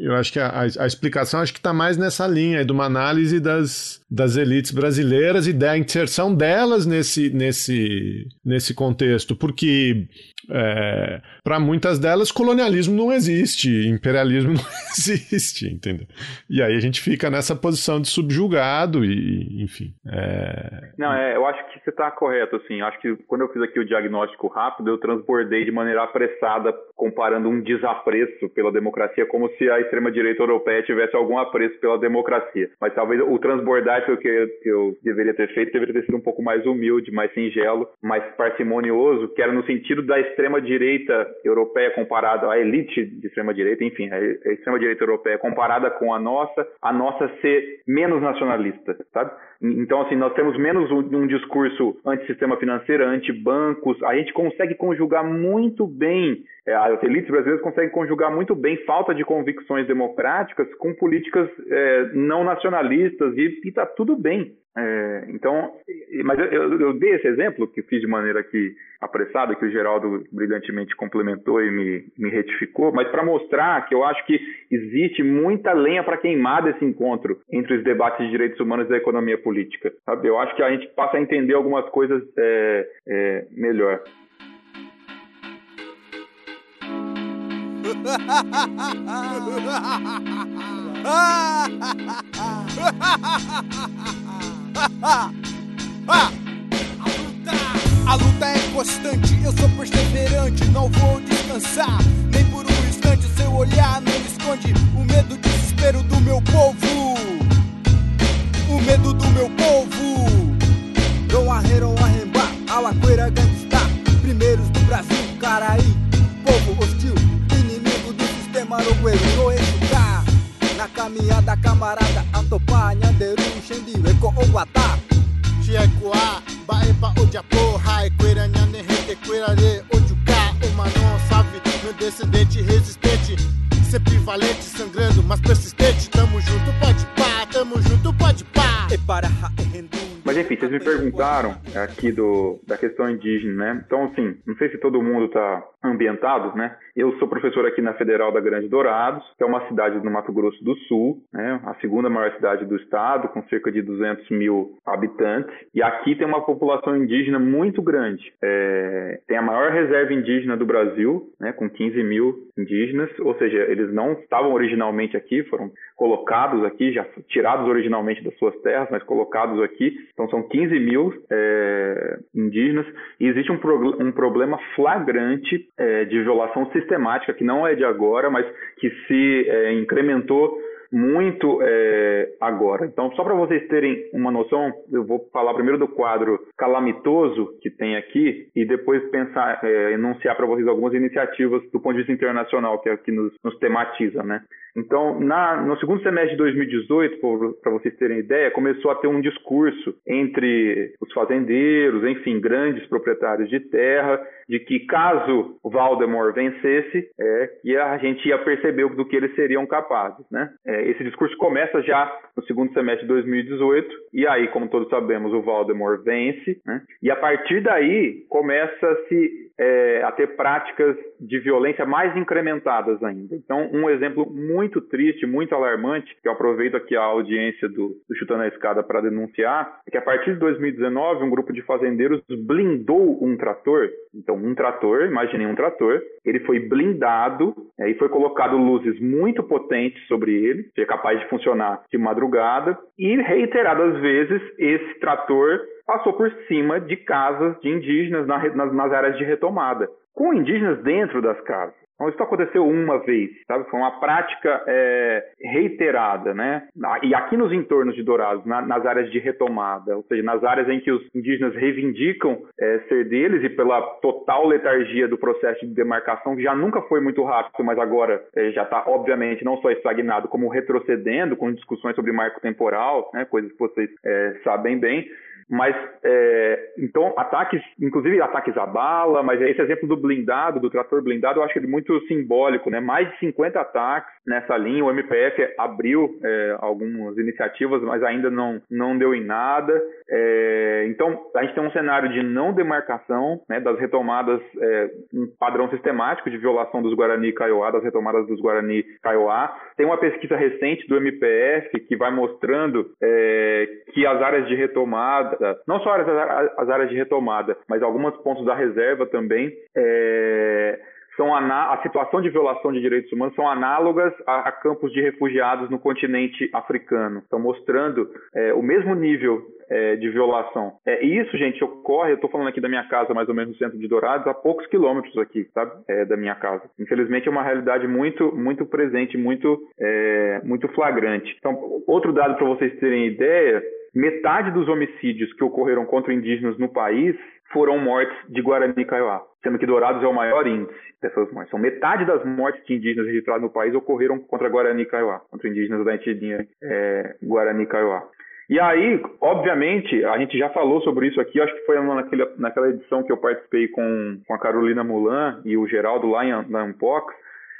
eu acho que a, a explicação acho que está mais nessa linha de uma análise das, das elites brasileiras e da inserção delas nesse, nesse, nesse contexto, porque é, para muitas delas, colonialismo não existe, imperialismo não existe, entendeu? E aí a gente fica nessa posição de subjugado e, enfim. É... Não, é, eu acho que você está correto, assim. Acho que quando eu fiz aqui o diagnóstico rápido, eu transbordei de maneira apressada, comparando um desapreço pela democracia, como se a extrema-direita europeia tivesse algum apreço pela democracia. Mas talvez o transbordar foi o que eu, deveria ter feito, deveria ter sido um pouco mais humilde, mais singelo, mais parcimonioso, que era no sentido da extrema-direita europeia comparada à elite de extrema-direita, enfim, a extrema-direita europeia comparada com a nossa, a nossa ser menos nacionalista, sabe? Então, assim, nós temos menos um, um discurso anti-sistema financeiro, anti-bancos, a gente consegue conjugar muito bem é, as elites brasileiras conseguem conjugar muito bem falta de convicções democráticas com políticas é, não nacionalistas e está tudo bem. É, então, mas eu, eu, dei esse exemplo que fiz de maneira aqui apressada, que o Geraldo brilhantemente complementou e me, me retificou, mas para mostrar que eu acho que existe muita lenha para queimar desse encontro entre os debates de direitos humanos e da economia política. Sabe? Eu acho que a gente passa a entender algumas coisas é, é, melhor. A luta é constante, eu sou perseverante, não vou descansar, nem por um instante. O seu olhar não esconde o medo, o desespero do meu povo. O medo do meu povo. Dom Arremba, Alaqueira Gangsta, primeiros do Brasil, Caraí, povo hostil, inimigo do sistema arogueiro, no eixo cá, na caminhada, cama pa nyanderu shendi weko owata Chiekua bae pa ojapo hai queira nyane rete queira re ojuka humano sabe meu descendente resistente sempre valente sangrando mas persistente. Tamo junto para ha Mas enfim, vocês me perguntaram aqui do, da questão indígena, né? Então, assim, não sei se todo mundo está ambientado, né? Eu sou professor aqui na Federal da Grande Dourados, que é uma cidade no Mato Grosso do Sul, né? A segunda maior cidade do estado, com cerca de 200 mil habitantes. E aqui tem uma população indígena muito grande. É, tem a maior reserva indígena do Brasil, né? Com 15 mil indígenas, ou seja, eles não estavam originalmente aqui, foram colocados aqui, já tirados originalmente das suas terras, mas colocados aqui. Então são 15 mil é, indígenas. E existe um, pro, um problema flagrante é, de violação sistemática que não é de agora, mas que se é, incrementou muito é, agora. Então, só para vocês terem uma noção, eu vou falar primeiro do quadro calamitoso que tem aqui e depois pensar, é, enunciar para vocês algumas iniciativas do ponto de vista internacional que é o que nos, nos tematiza, né? Então, na, no segundo semestre de 2018, para vocês terem ideia, começou a ter um discurso entre os fazendeiros, enfim, grandes proprietários de terra, de que caso Valdemar vencesse, é, que a gente ia perceber do que eles seriam capazes. Né? É, esse discurso começa já no segundo semestre de 2018, e aí, como todos sabemos, o Valdemar vence, né? e a partir daí começa-se é, a ter práticas de violência mais incrementadas ainda. Então, um exemplo muito triste, muito alarmante, que eu aproveito aqui a audiência do, do Chutando a Escada para denunciar, é que a partir de 2019, um grupo de fazendeiros blindou um trator. Então, um trator, imaginem um trator, ele foi blindado é, e foi colocado luzes muito potentes sobre ele, que é capaz de funcionar de madrugada, e reiteradas vezes esse trator passou por cima de casas de indígenas nas, nas áreas de retomada, com indígenas dentro das casas. Então, isso aconteceu uma vez, sabe? Foi uma prática é, reiterada, né? E aqui nos entornos de Dourados, na, nas áreas de retomada, ou seja, nas áreas em que os indígenas reivindicam é, ser deles e pela total letargia do processo de demarcação, que já nunca foi muito rápido, mas agora é, já está, obviamente, não só estagnado, como retrocedendo, com discussões sobre marco temporal, né? Coisas que vocês é, sabem bem. Mas, é, então, ataques, inclusive ataques à bala, mas esse exemplo do blindado, do trator blindado, eu acho ele muito simbólico, né? Mais de 50 ataques nessa linha. O MPF abriu é, algumas iniciativas, mas ainda não, não deu em nada. É, então, a gente tem um cenário de não demarcação, né, das retomadas, é, um padrão sistemático de violação dos Guarani Kaiowá, das retomadas dos Guarani Kaiowá. Tem uma pesquisa recente do MPF que vai mostrando é, que as áreas de retomada não só as, as áreas de retomada, mas alguns pontos da reserva também, é, são a situação de violação de direitos humanos são análogas a, a campos de refugiados no continente africano. Estão mostrando é, o mesmo nível é, de violação. É, isso, gente, ocorre, eu estou falando aqui da minha casa, mais ou menos no centro de Dourados, a poucos quilômetros aqui, sabe, é, da minha casa. Infelizmente é uma realidade muito, muito presente, muito, é, muito flagrante. Então, outro dado para vocês terem ideia, metade dos homicídios que ocorreram contra indígenas no país foram mortes de Guarani Kaiowá, sendo que Dourados é o maior índice dessas mortes. Então, metade das mortes de indígenas registradas no país ocorreram contra Guarani Kaiowá, contra indígenas da etnia é, Guarani Kaiowá. E aí, obviamente, a gente já falou sobre isso aqui, acho que foi naquele, naquela edição que eu participei com, com a Carolina Mulan e o Geraldo lá em, na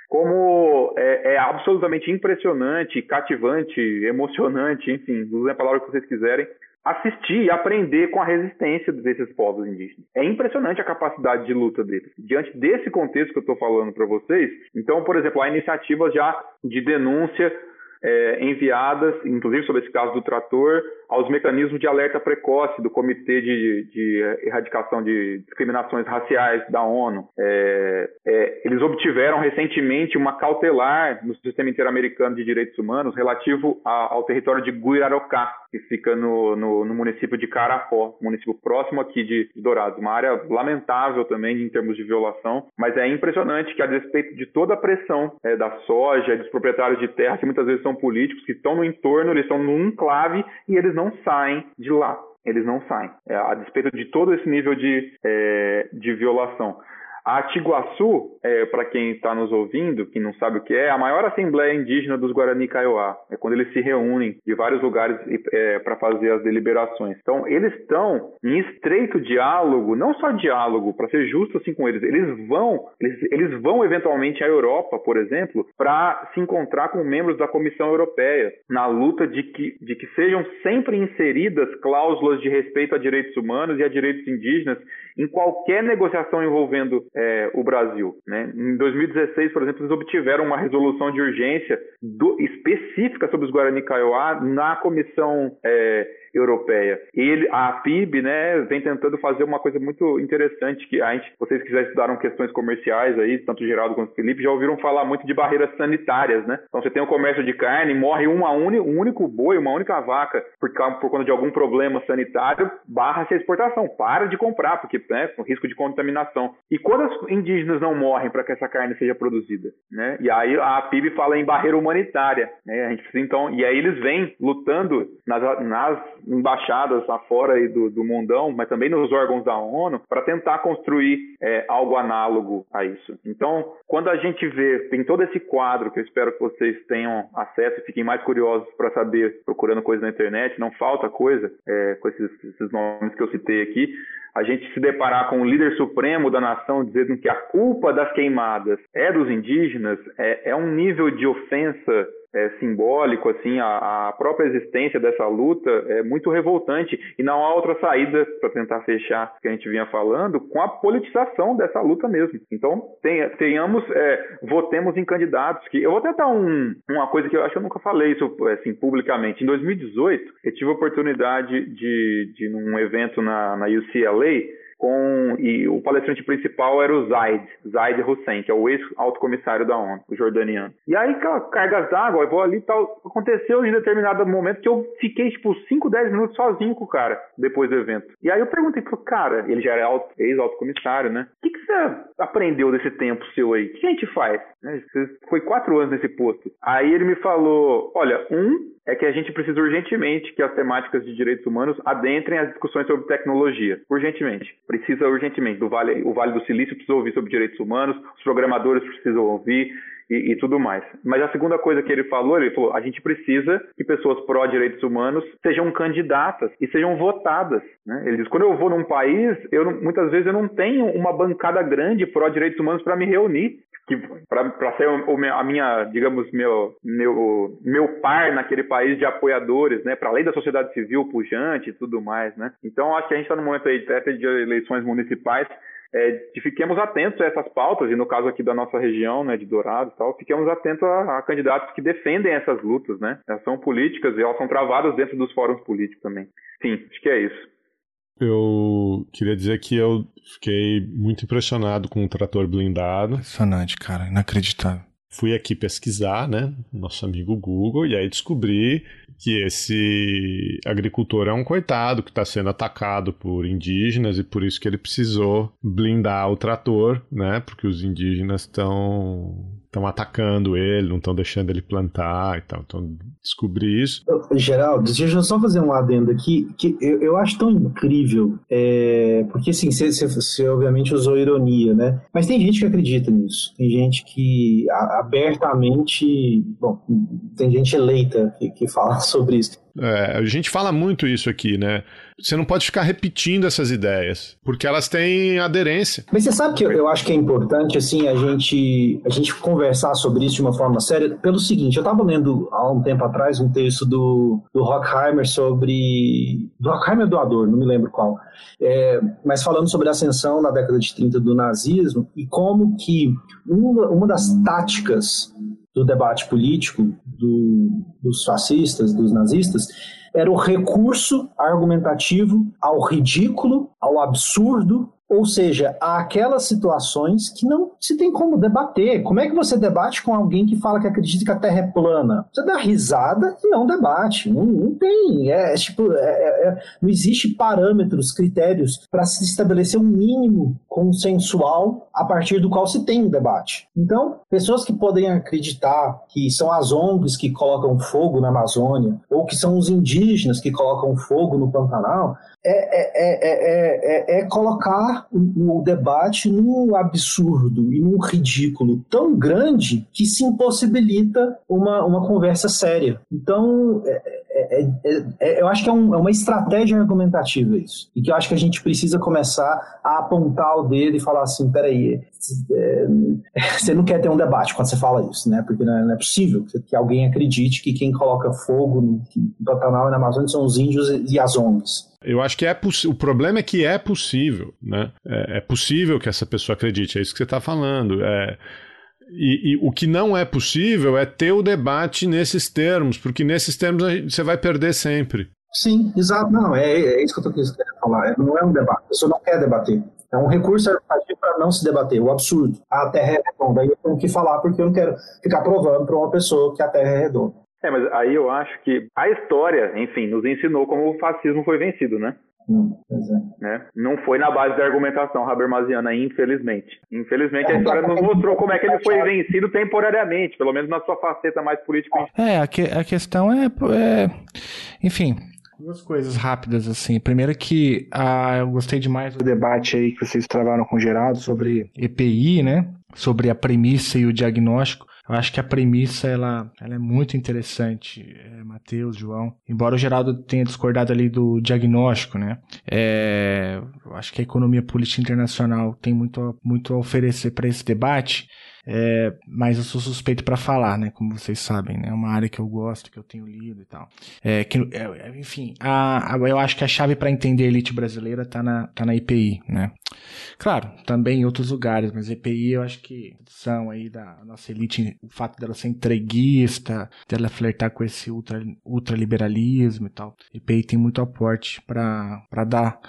como é, é, absolutamente impressionante, cativante, emocionante, enfim, usem a palavra que vocês quiserem, assistir e aprender com a resistência desses povos indígenas. É impressionante a capacidade de luta deles. Diante desse contexto que eu estou falando para vocês, então, por exemplo, há iniciativas já de denúncia é, enviadas, inclusive sobre esse caso do trator, aos mecanismos de alerta precoce do Comitê de, de Erradicação de Discriminações Raciais da ONU. É, é, eles obtiveram recentemente uma cautelar no Sistema Interamericano de Direitos Humanos relativo a, ao território de Guirarocá, que fica no, no, no, município de Carapó, município próximo aqui de, de Dourados. Uma área lamentável também em termos de violação, mas é impressionante que, a despeito de toda a pressão é, da soja, dos proprietários de terra, que muitas vezes são políticos, que estão no entorno, eles estão num enclave e eles não saem de lá. Eles não saem, é, a despeito de todo esse nível de, é, de violação. A Tiguaçu, é, para quem está nos ouvindo, quem não sabe o que é, é a maior assembleia indígena dos Guarani Kaiowá. É quando eles se reúnem de vários lugares é, para fazer as deliberações. Então, eles estão em estreito diálogo, não só diálogo, para ser justo assim com eles, eles vão, eles, eles vão eventualmente à Europa, por exemplo, para se encontrar com membros da Comissão Europeia, na luta de que, de que sejam sempre inseridas cláusulas de respeito a direitos humanos e a direitos indígenas em qualquer negociação envolvendo é, o Brasil. Né? Em 2016, por exemplo, eles obtiveram uma resolução de urgência do, específica sobre os Guarani Kaiowá na Comissão é, Europeia. Ele, a PIB, né, vem tentando fazer uma coisa muito interessante que a gente, vocês que já estudaram questões comerciais aí, tanto o Geraldo quanto o Felipe, já ouviram falar muito de barreiras sanitárias, né? Então você tem o comércio de carne, morre uma uni, um único boi, uma única vaca por, por conta de algum problema sanitário, barra-se a exportação, para de comprar, porque né, com risco de contaminação. E quando os indígenas não morrem para que essa carne seja produzida, né? E aí a PIB fala em barreira humanitária, né? A gente então, e aí eles vêm lutando nas, nas embaixadas afora aí do, do mundão, mas também nos órgãos da ONU, para tentar construir é, algo análogo a isso. Então, quando a gente vê, tem todo esse quadro que eu espero que vocês tenham acesso e fiquem mais curiosos para saber, procurando coisa na internet, não falta coisa é, com esses, esses nomes que eu citei aqui, a gente se deparar com o líder supremo da nação dizendo que a culpa das queimadas é dos indígenas, é, é um nível de ofensa é, simbólico, assim, a, a, própria existência dessa luta é muito revoltante e não há outra saída para tentar fechar o que a gente vinha falando com a politização dessa luta mesmo. Então, tenhamos, é, votemos em candidatos que eu vou tentar um, uma coisa que eu acho que eu nunca falei isso assim publicamente. Em 2018, eu tive a oportunidade de, de num evento na, na UCLA com e o palestrante principal era o Zaid, Zaid Hussein, que é o ex-alto comissário da ONU, o jordaniano. E aí, cargas d'água, eu vou ali e tal, aconteceu em determinado momento que eu fiquei, tipo, 5, 10 minutos sozinho com o cara, depois do evento. E aí eu perguntei pro cara, ele já era ex-alto comissário, né? O que, que você aprendeu desse tempo seu aí? O que a gente faz? Né? Você foi quatro anos nesse posto. Aí ele me falou, olha, um, é que a gente precisa urgentemente que as temáticas de direitos humanos adentrem as discussões sobre tecnologia. Urgentemente. Precisa urgentemente. Do vale, o Vale do Silício precisa ouvir sobre direitos humanos, os programadores precisam ouvir, e, e, tudo mais. Mas a segunda coisa que ele falou, ele falou, a gente precisa que pessoas pró-direitos humanos sejam candidatas e sejam votadas. Né? Ele diz, quando eu vou num país, eu muitas vezes eu não tenho uma bancada grande pró-direitos humanos para me reunir para ser o, a minha, digamos, meu, meu, meu par naquele país de apoiadores, né, para além da sociedade civil pujante e tudo mais, né. Então acho que a gente está no momento aí até de eleições municipais é, de fiquemos atentos a essas pautas, e no caso aqui da nossa região, né, de Dourados e tal, fiquemos atentos a, a, candidatos que defendem essas lutas, né? Elas são políticas e elas são travadas dentro dos fóruns políticos também. Sim, acho que é isso. Eu queria dizer que eu fiquei muito impressionado com o trator blindado. Impressionante, cara, inacreditável. Fui aqui pesquisar, né, nosso amigo Google, e aí descobri que esse agricultor é um coitado que está sendo atacado por indígenas e por isso que ele precisou blindar o trator, né? Porque os indígenas estão estão atacando ele, não estão deixando ele plantar e tal. Então, descobri isso. Geraldo, deixa eu só fazer um adendo aqui, que eu, eu acho tão incrível, é, porque assim, você, você, obviamente usou ironia, né? Mas tem gente que acredita nisso. Tem gente que abertamente, bom, tem gente eleita que, que fala sobre isso. É, a gente fala muito isso aqui, né? Você não pode ficar repetindo essas ideias, porque elas têm aderência. Mas você sabe que eu, acho que é importante, assim, a gente, a gente conversar sobre isso de uma forma séria, pelo seguinte, eu estava lendo há um tempo atrás um texto do, do Rockheimer sobre... Do Rockheimer doador, não me lembro qual. É, mas falando sobre a ascensão na década de 30 do nazismo e como que uma, uma das táticas do debate político do, dos fascistas, dos nazistas, era o recurso argumentativo ao ridículo, ao absurdo, ou seja, há aquelas situações que não se tem como debater. Como é que você debate com alguém que fala que acredita que a Terra é plana? Você dá risada e não debate. Não, não tem. É, é tipo, é, é, é não existe parâmetros, critérios para se estabelecer um mínimo consensual a partir do qual se tem um debate. Então, pessoas que podem acreditar que são as ONGs que colocam fogo na Amazônia ou que são os indígenas que colocam fogo no Pantanal, é, é, é, é, é colocar colocar o, o debate num absurdo e num ridículo tão grande que se impossibilita uma, uma conversa séria. Então, é, é, é, é, eu acho que é, um, é, uma estratégia argumentativa isso. E que eu acho que a gente precisa começar a apontar o dedo e falar assim: peraí, você não quer ter um debate quando você fala isso, né? Porque não é, possível que alguém acredite que quem coloca fogo no, no Pantanal e na Amazônia são os índios e as ONGs. Eu acho que é o problema é que é possível, né? É, é possível que essa pessoa acredite, é isso que você está falando. É, e, e, o que não é possível é ter o debate nesses termos, porque nesses termos você vai perder sempre. Sim, exato. Não, é, é isso que eu estou querendo falar. É, não é um debate. A pessoa não quer debater. É um recurso argumentativo para não se debater. O absurdo. A Terra é redonda. Aí eu tenho que falar porque eu não quero ficar provando para uma pessoa que a Terra é redonda. É, mas aí eu acho que a história, enfim, nos ensinou como o fascismo foi vencido, né? Hum, é. Né? Não foi na base da argumentação habermasiana, infelizmente. Infelizmente, a história nos mostrou como é que ele foi vencido temporariamente, pelo menos na sua faceta mais política. É, a, que, a questão é, é. Enfim, Duas coisas rápidas, assim. Primeiro que ah, eu gostei demais do debate aí que vocês travaram com o Geraldo sobre EPI, né? Sobre a premissa e o diagnóstico. Eu acho que a premissa ela, ela é muito interessante, é, Matheus, João. Embora o Geraldo tenha discordado ali do diagnóstico, né? É, eu acho que a economia política internacional tem muito, muito a oferecer para esse debate. É, mas eu sou suspeito para falar, né? Como vocês sabem, né? É uma área que eu gosto, que eu tenho lido e tal. É, que, é, enfim, a, a, eu acho que a chave para entender a elite brasileira tá na, tá na IPI, né? Claro, também em outros lugares, mas EPI eu acho que são aí da nossa elite, o fato dela ser entreguista, dela flertar com esse ultra, ultraliberalismo e tal. EPI tem muito aporte para dar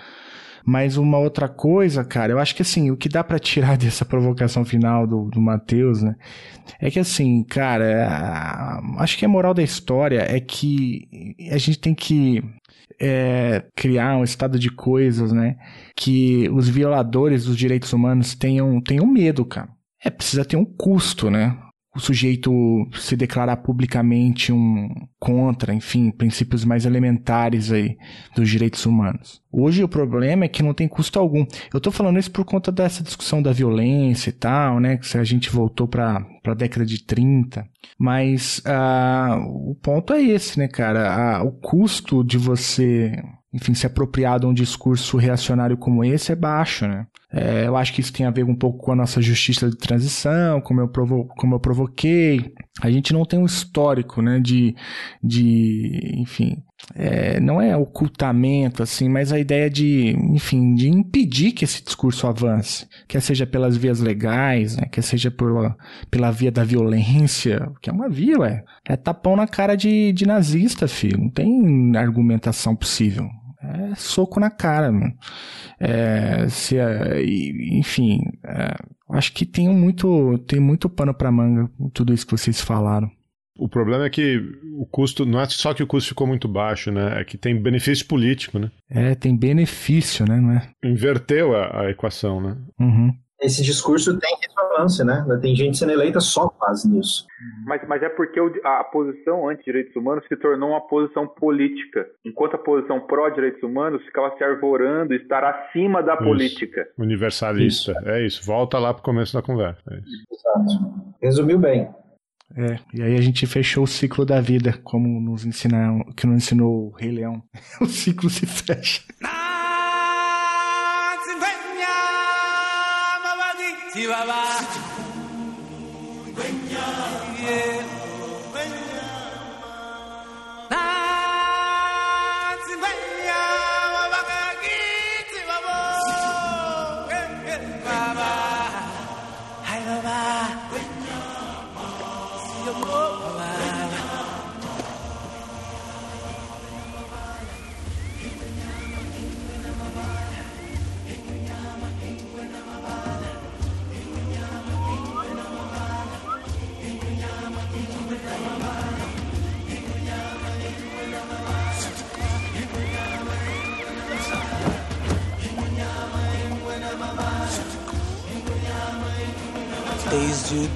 mas uma outra coisa, cara, eu acho que assim, o que dá para tirar dessa provocação final do, do Matheus, né? É que assim, cara, a, acho que a moral da história é que a gente tem que é, criar um estado de coisas, né? Que os violadores dos direitos humanos tenham, tenham medo, cara. É, precisa ter um custo, né? O sujeito se declarar publicamente um contra, enfim, princípios mais elementares aí dos direitos humanos. Hoje o problema é que não tem custo algum. Eu estou falando isso por conta dessa discussão da violência e tal, né? Que a gente voltou para a década de 30. Mas uh, o ponto é esse, né, cara? Uh, o custo de você enfim, se apropriar de um discurso reacionário como esse é baixo, né? É, eu acho que isso tem a ver um pouco com a nossa justiça de transição, como eu, provo como eu provoquei. A gente não tem um histórico, né, de, de enfim, é, não é ocultamento, assim, mas a ideia de, enfim, de impedir que esse discurso avance, quer seja pelas vias legais, né, quer seja pela, pela via da violência, que é uma via, ué. É tapão na cara de, de nazista, filho. Não tem argumentação possível é soco na cara, mano. É, se, enfim, é, acho que tem muito, tem muito pano para manga tudo isso que vocês falaram. O problema é que o custo, não é só que o custo ficou muito baixo, né? É que tem benefício político, né? É, tem benefício, né? Não é? Inverteu a, a equação, né? Uhum esse discurso tem ressonância, né? Tem gente sendo eleita só com base nisso. Mas, mas é porque a posição anti-direitos humanos se tornou uma posição política, enquanto a posição pró-direitos humanos ficava se arvorando estar acima da isso. política. Universalista, isso. é isso. Volta lá para o começo da conversa. É Exato. Resumiu bem. É, e aí a gente fechou o ciclo da vida, como nos ensinaram, que nos ensinou o Rei Leão. o ciclo se fecha. Chihuahua. Desde o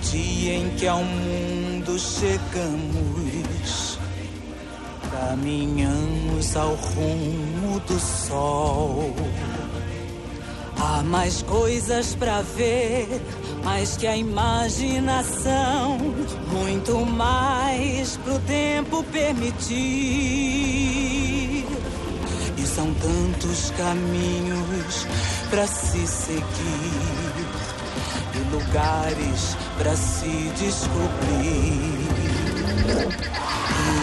dia em que ao mundo chegamos, caminhamos ao rumo do sol. Há mais coisas para ver, mais que a imaginação, muito mais pro tempo permitir. E são tantos caminhos para se seguir e lugares para se descobrir.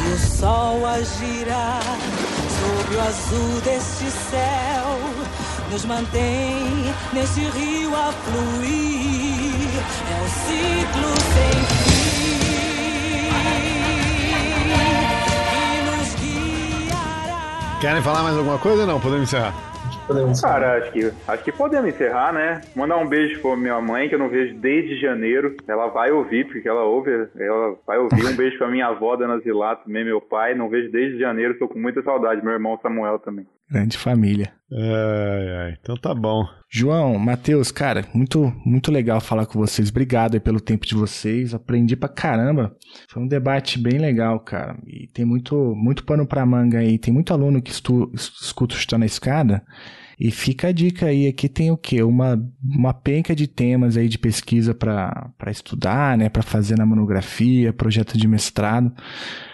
E o sol a girar sobre o azul deste céu nos mantém nesse rio a fluir. É um ciclo sem fim que nos guiará. Querem falar mais alguma coisa ou não? Podemos encerrar? Podemos. Cara, acho que, acho que podemos encerrar, né? Mandar um beijo pra minha mãe, que eu não vejo desde janeiro. Ela vai ouvir, porque ela ouve, ela vai ouvir. Um beijo pra minha avó, Dona Zilato, também meu pai. Não vejo desde janeiro, tô com muita saudade. Meu irmão Samuel também. Grande família. Ai, ai. Então tá bom. João, Matheus, cara, muito, muito legal falar com vocês. Obrigado pelo tempo de vocês. Aprendi pra caramba. Foi um debate bem legal, cara. E tem muito, muito pano pra manga aí. Tem muito aluno que estu, escuta Chutando a Escada. E fica a dica aí, aqui tem o quê? Uma, uma penca de temas aí de pesquisa para estudar, né? Para fazer na monografia, projeto de mestrado.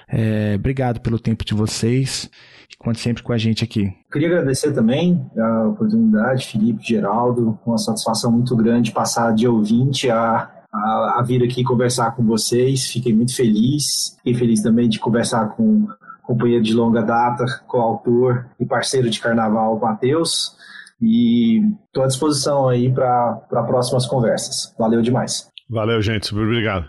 É, obrigado pelo tempo de vocês. Conte sempre com a gente aqui. Queria agradecer também a oportunidade, Felipe, Geraldo, uma satisfação muito grande passar de ouvinte a, a, a vir aqui conversar com vocês. Fiquei muito feliz. Fiquei feliz também de conversar com companheiro de longa data, coautor e parceiro de carnaval, Matheus. E estou à disposição aí para próximas conversas. Valeu demais. Valeu, gente. Super obrigado.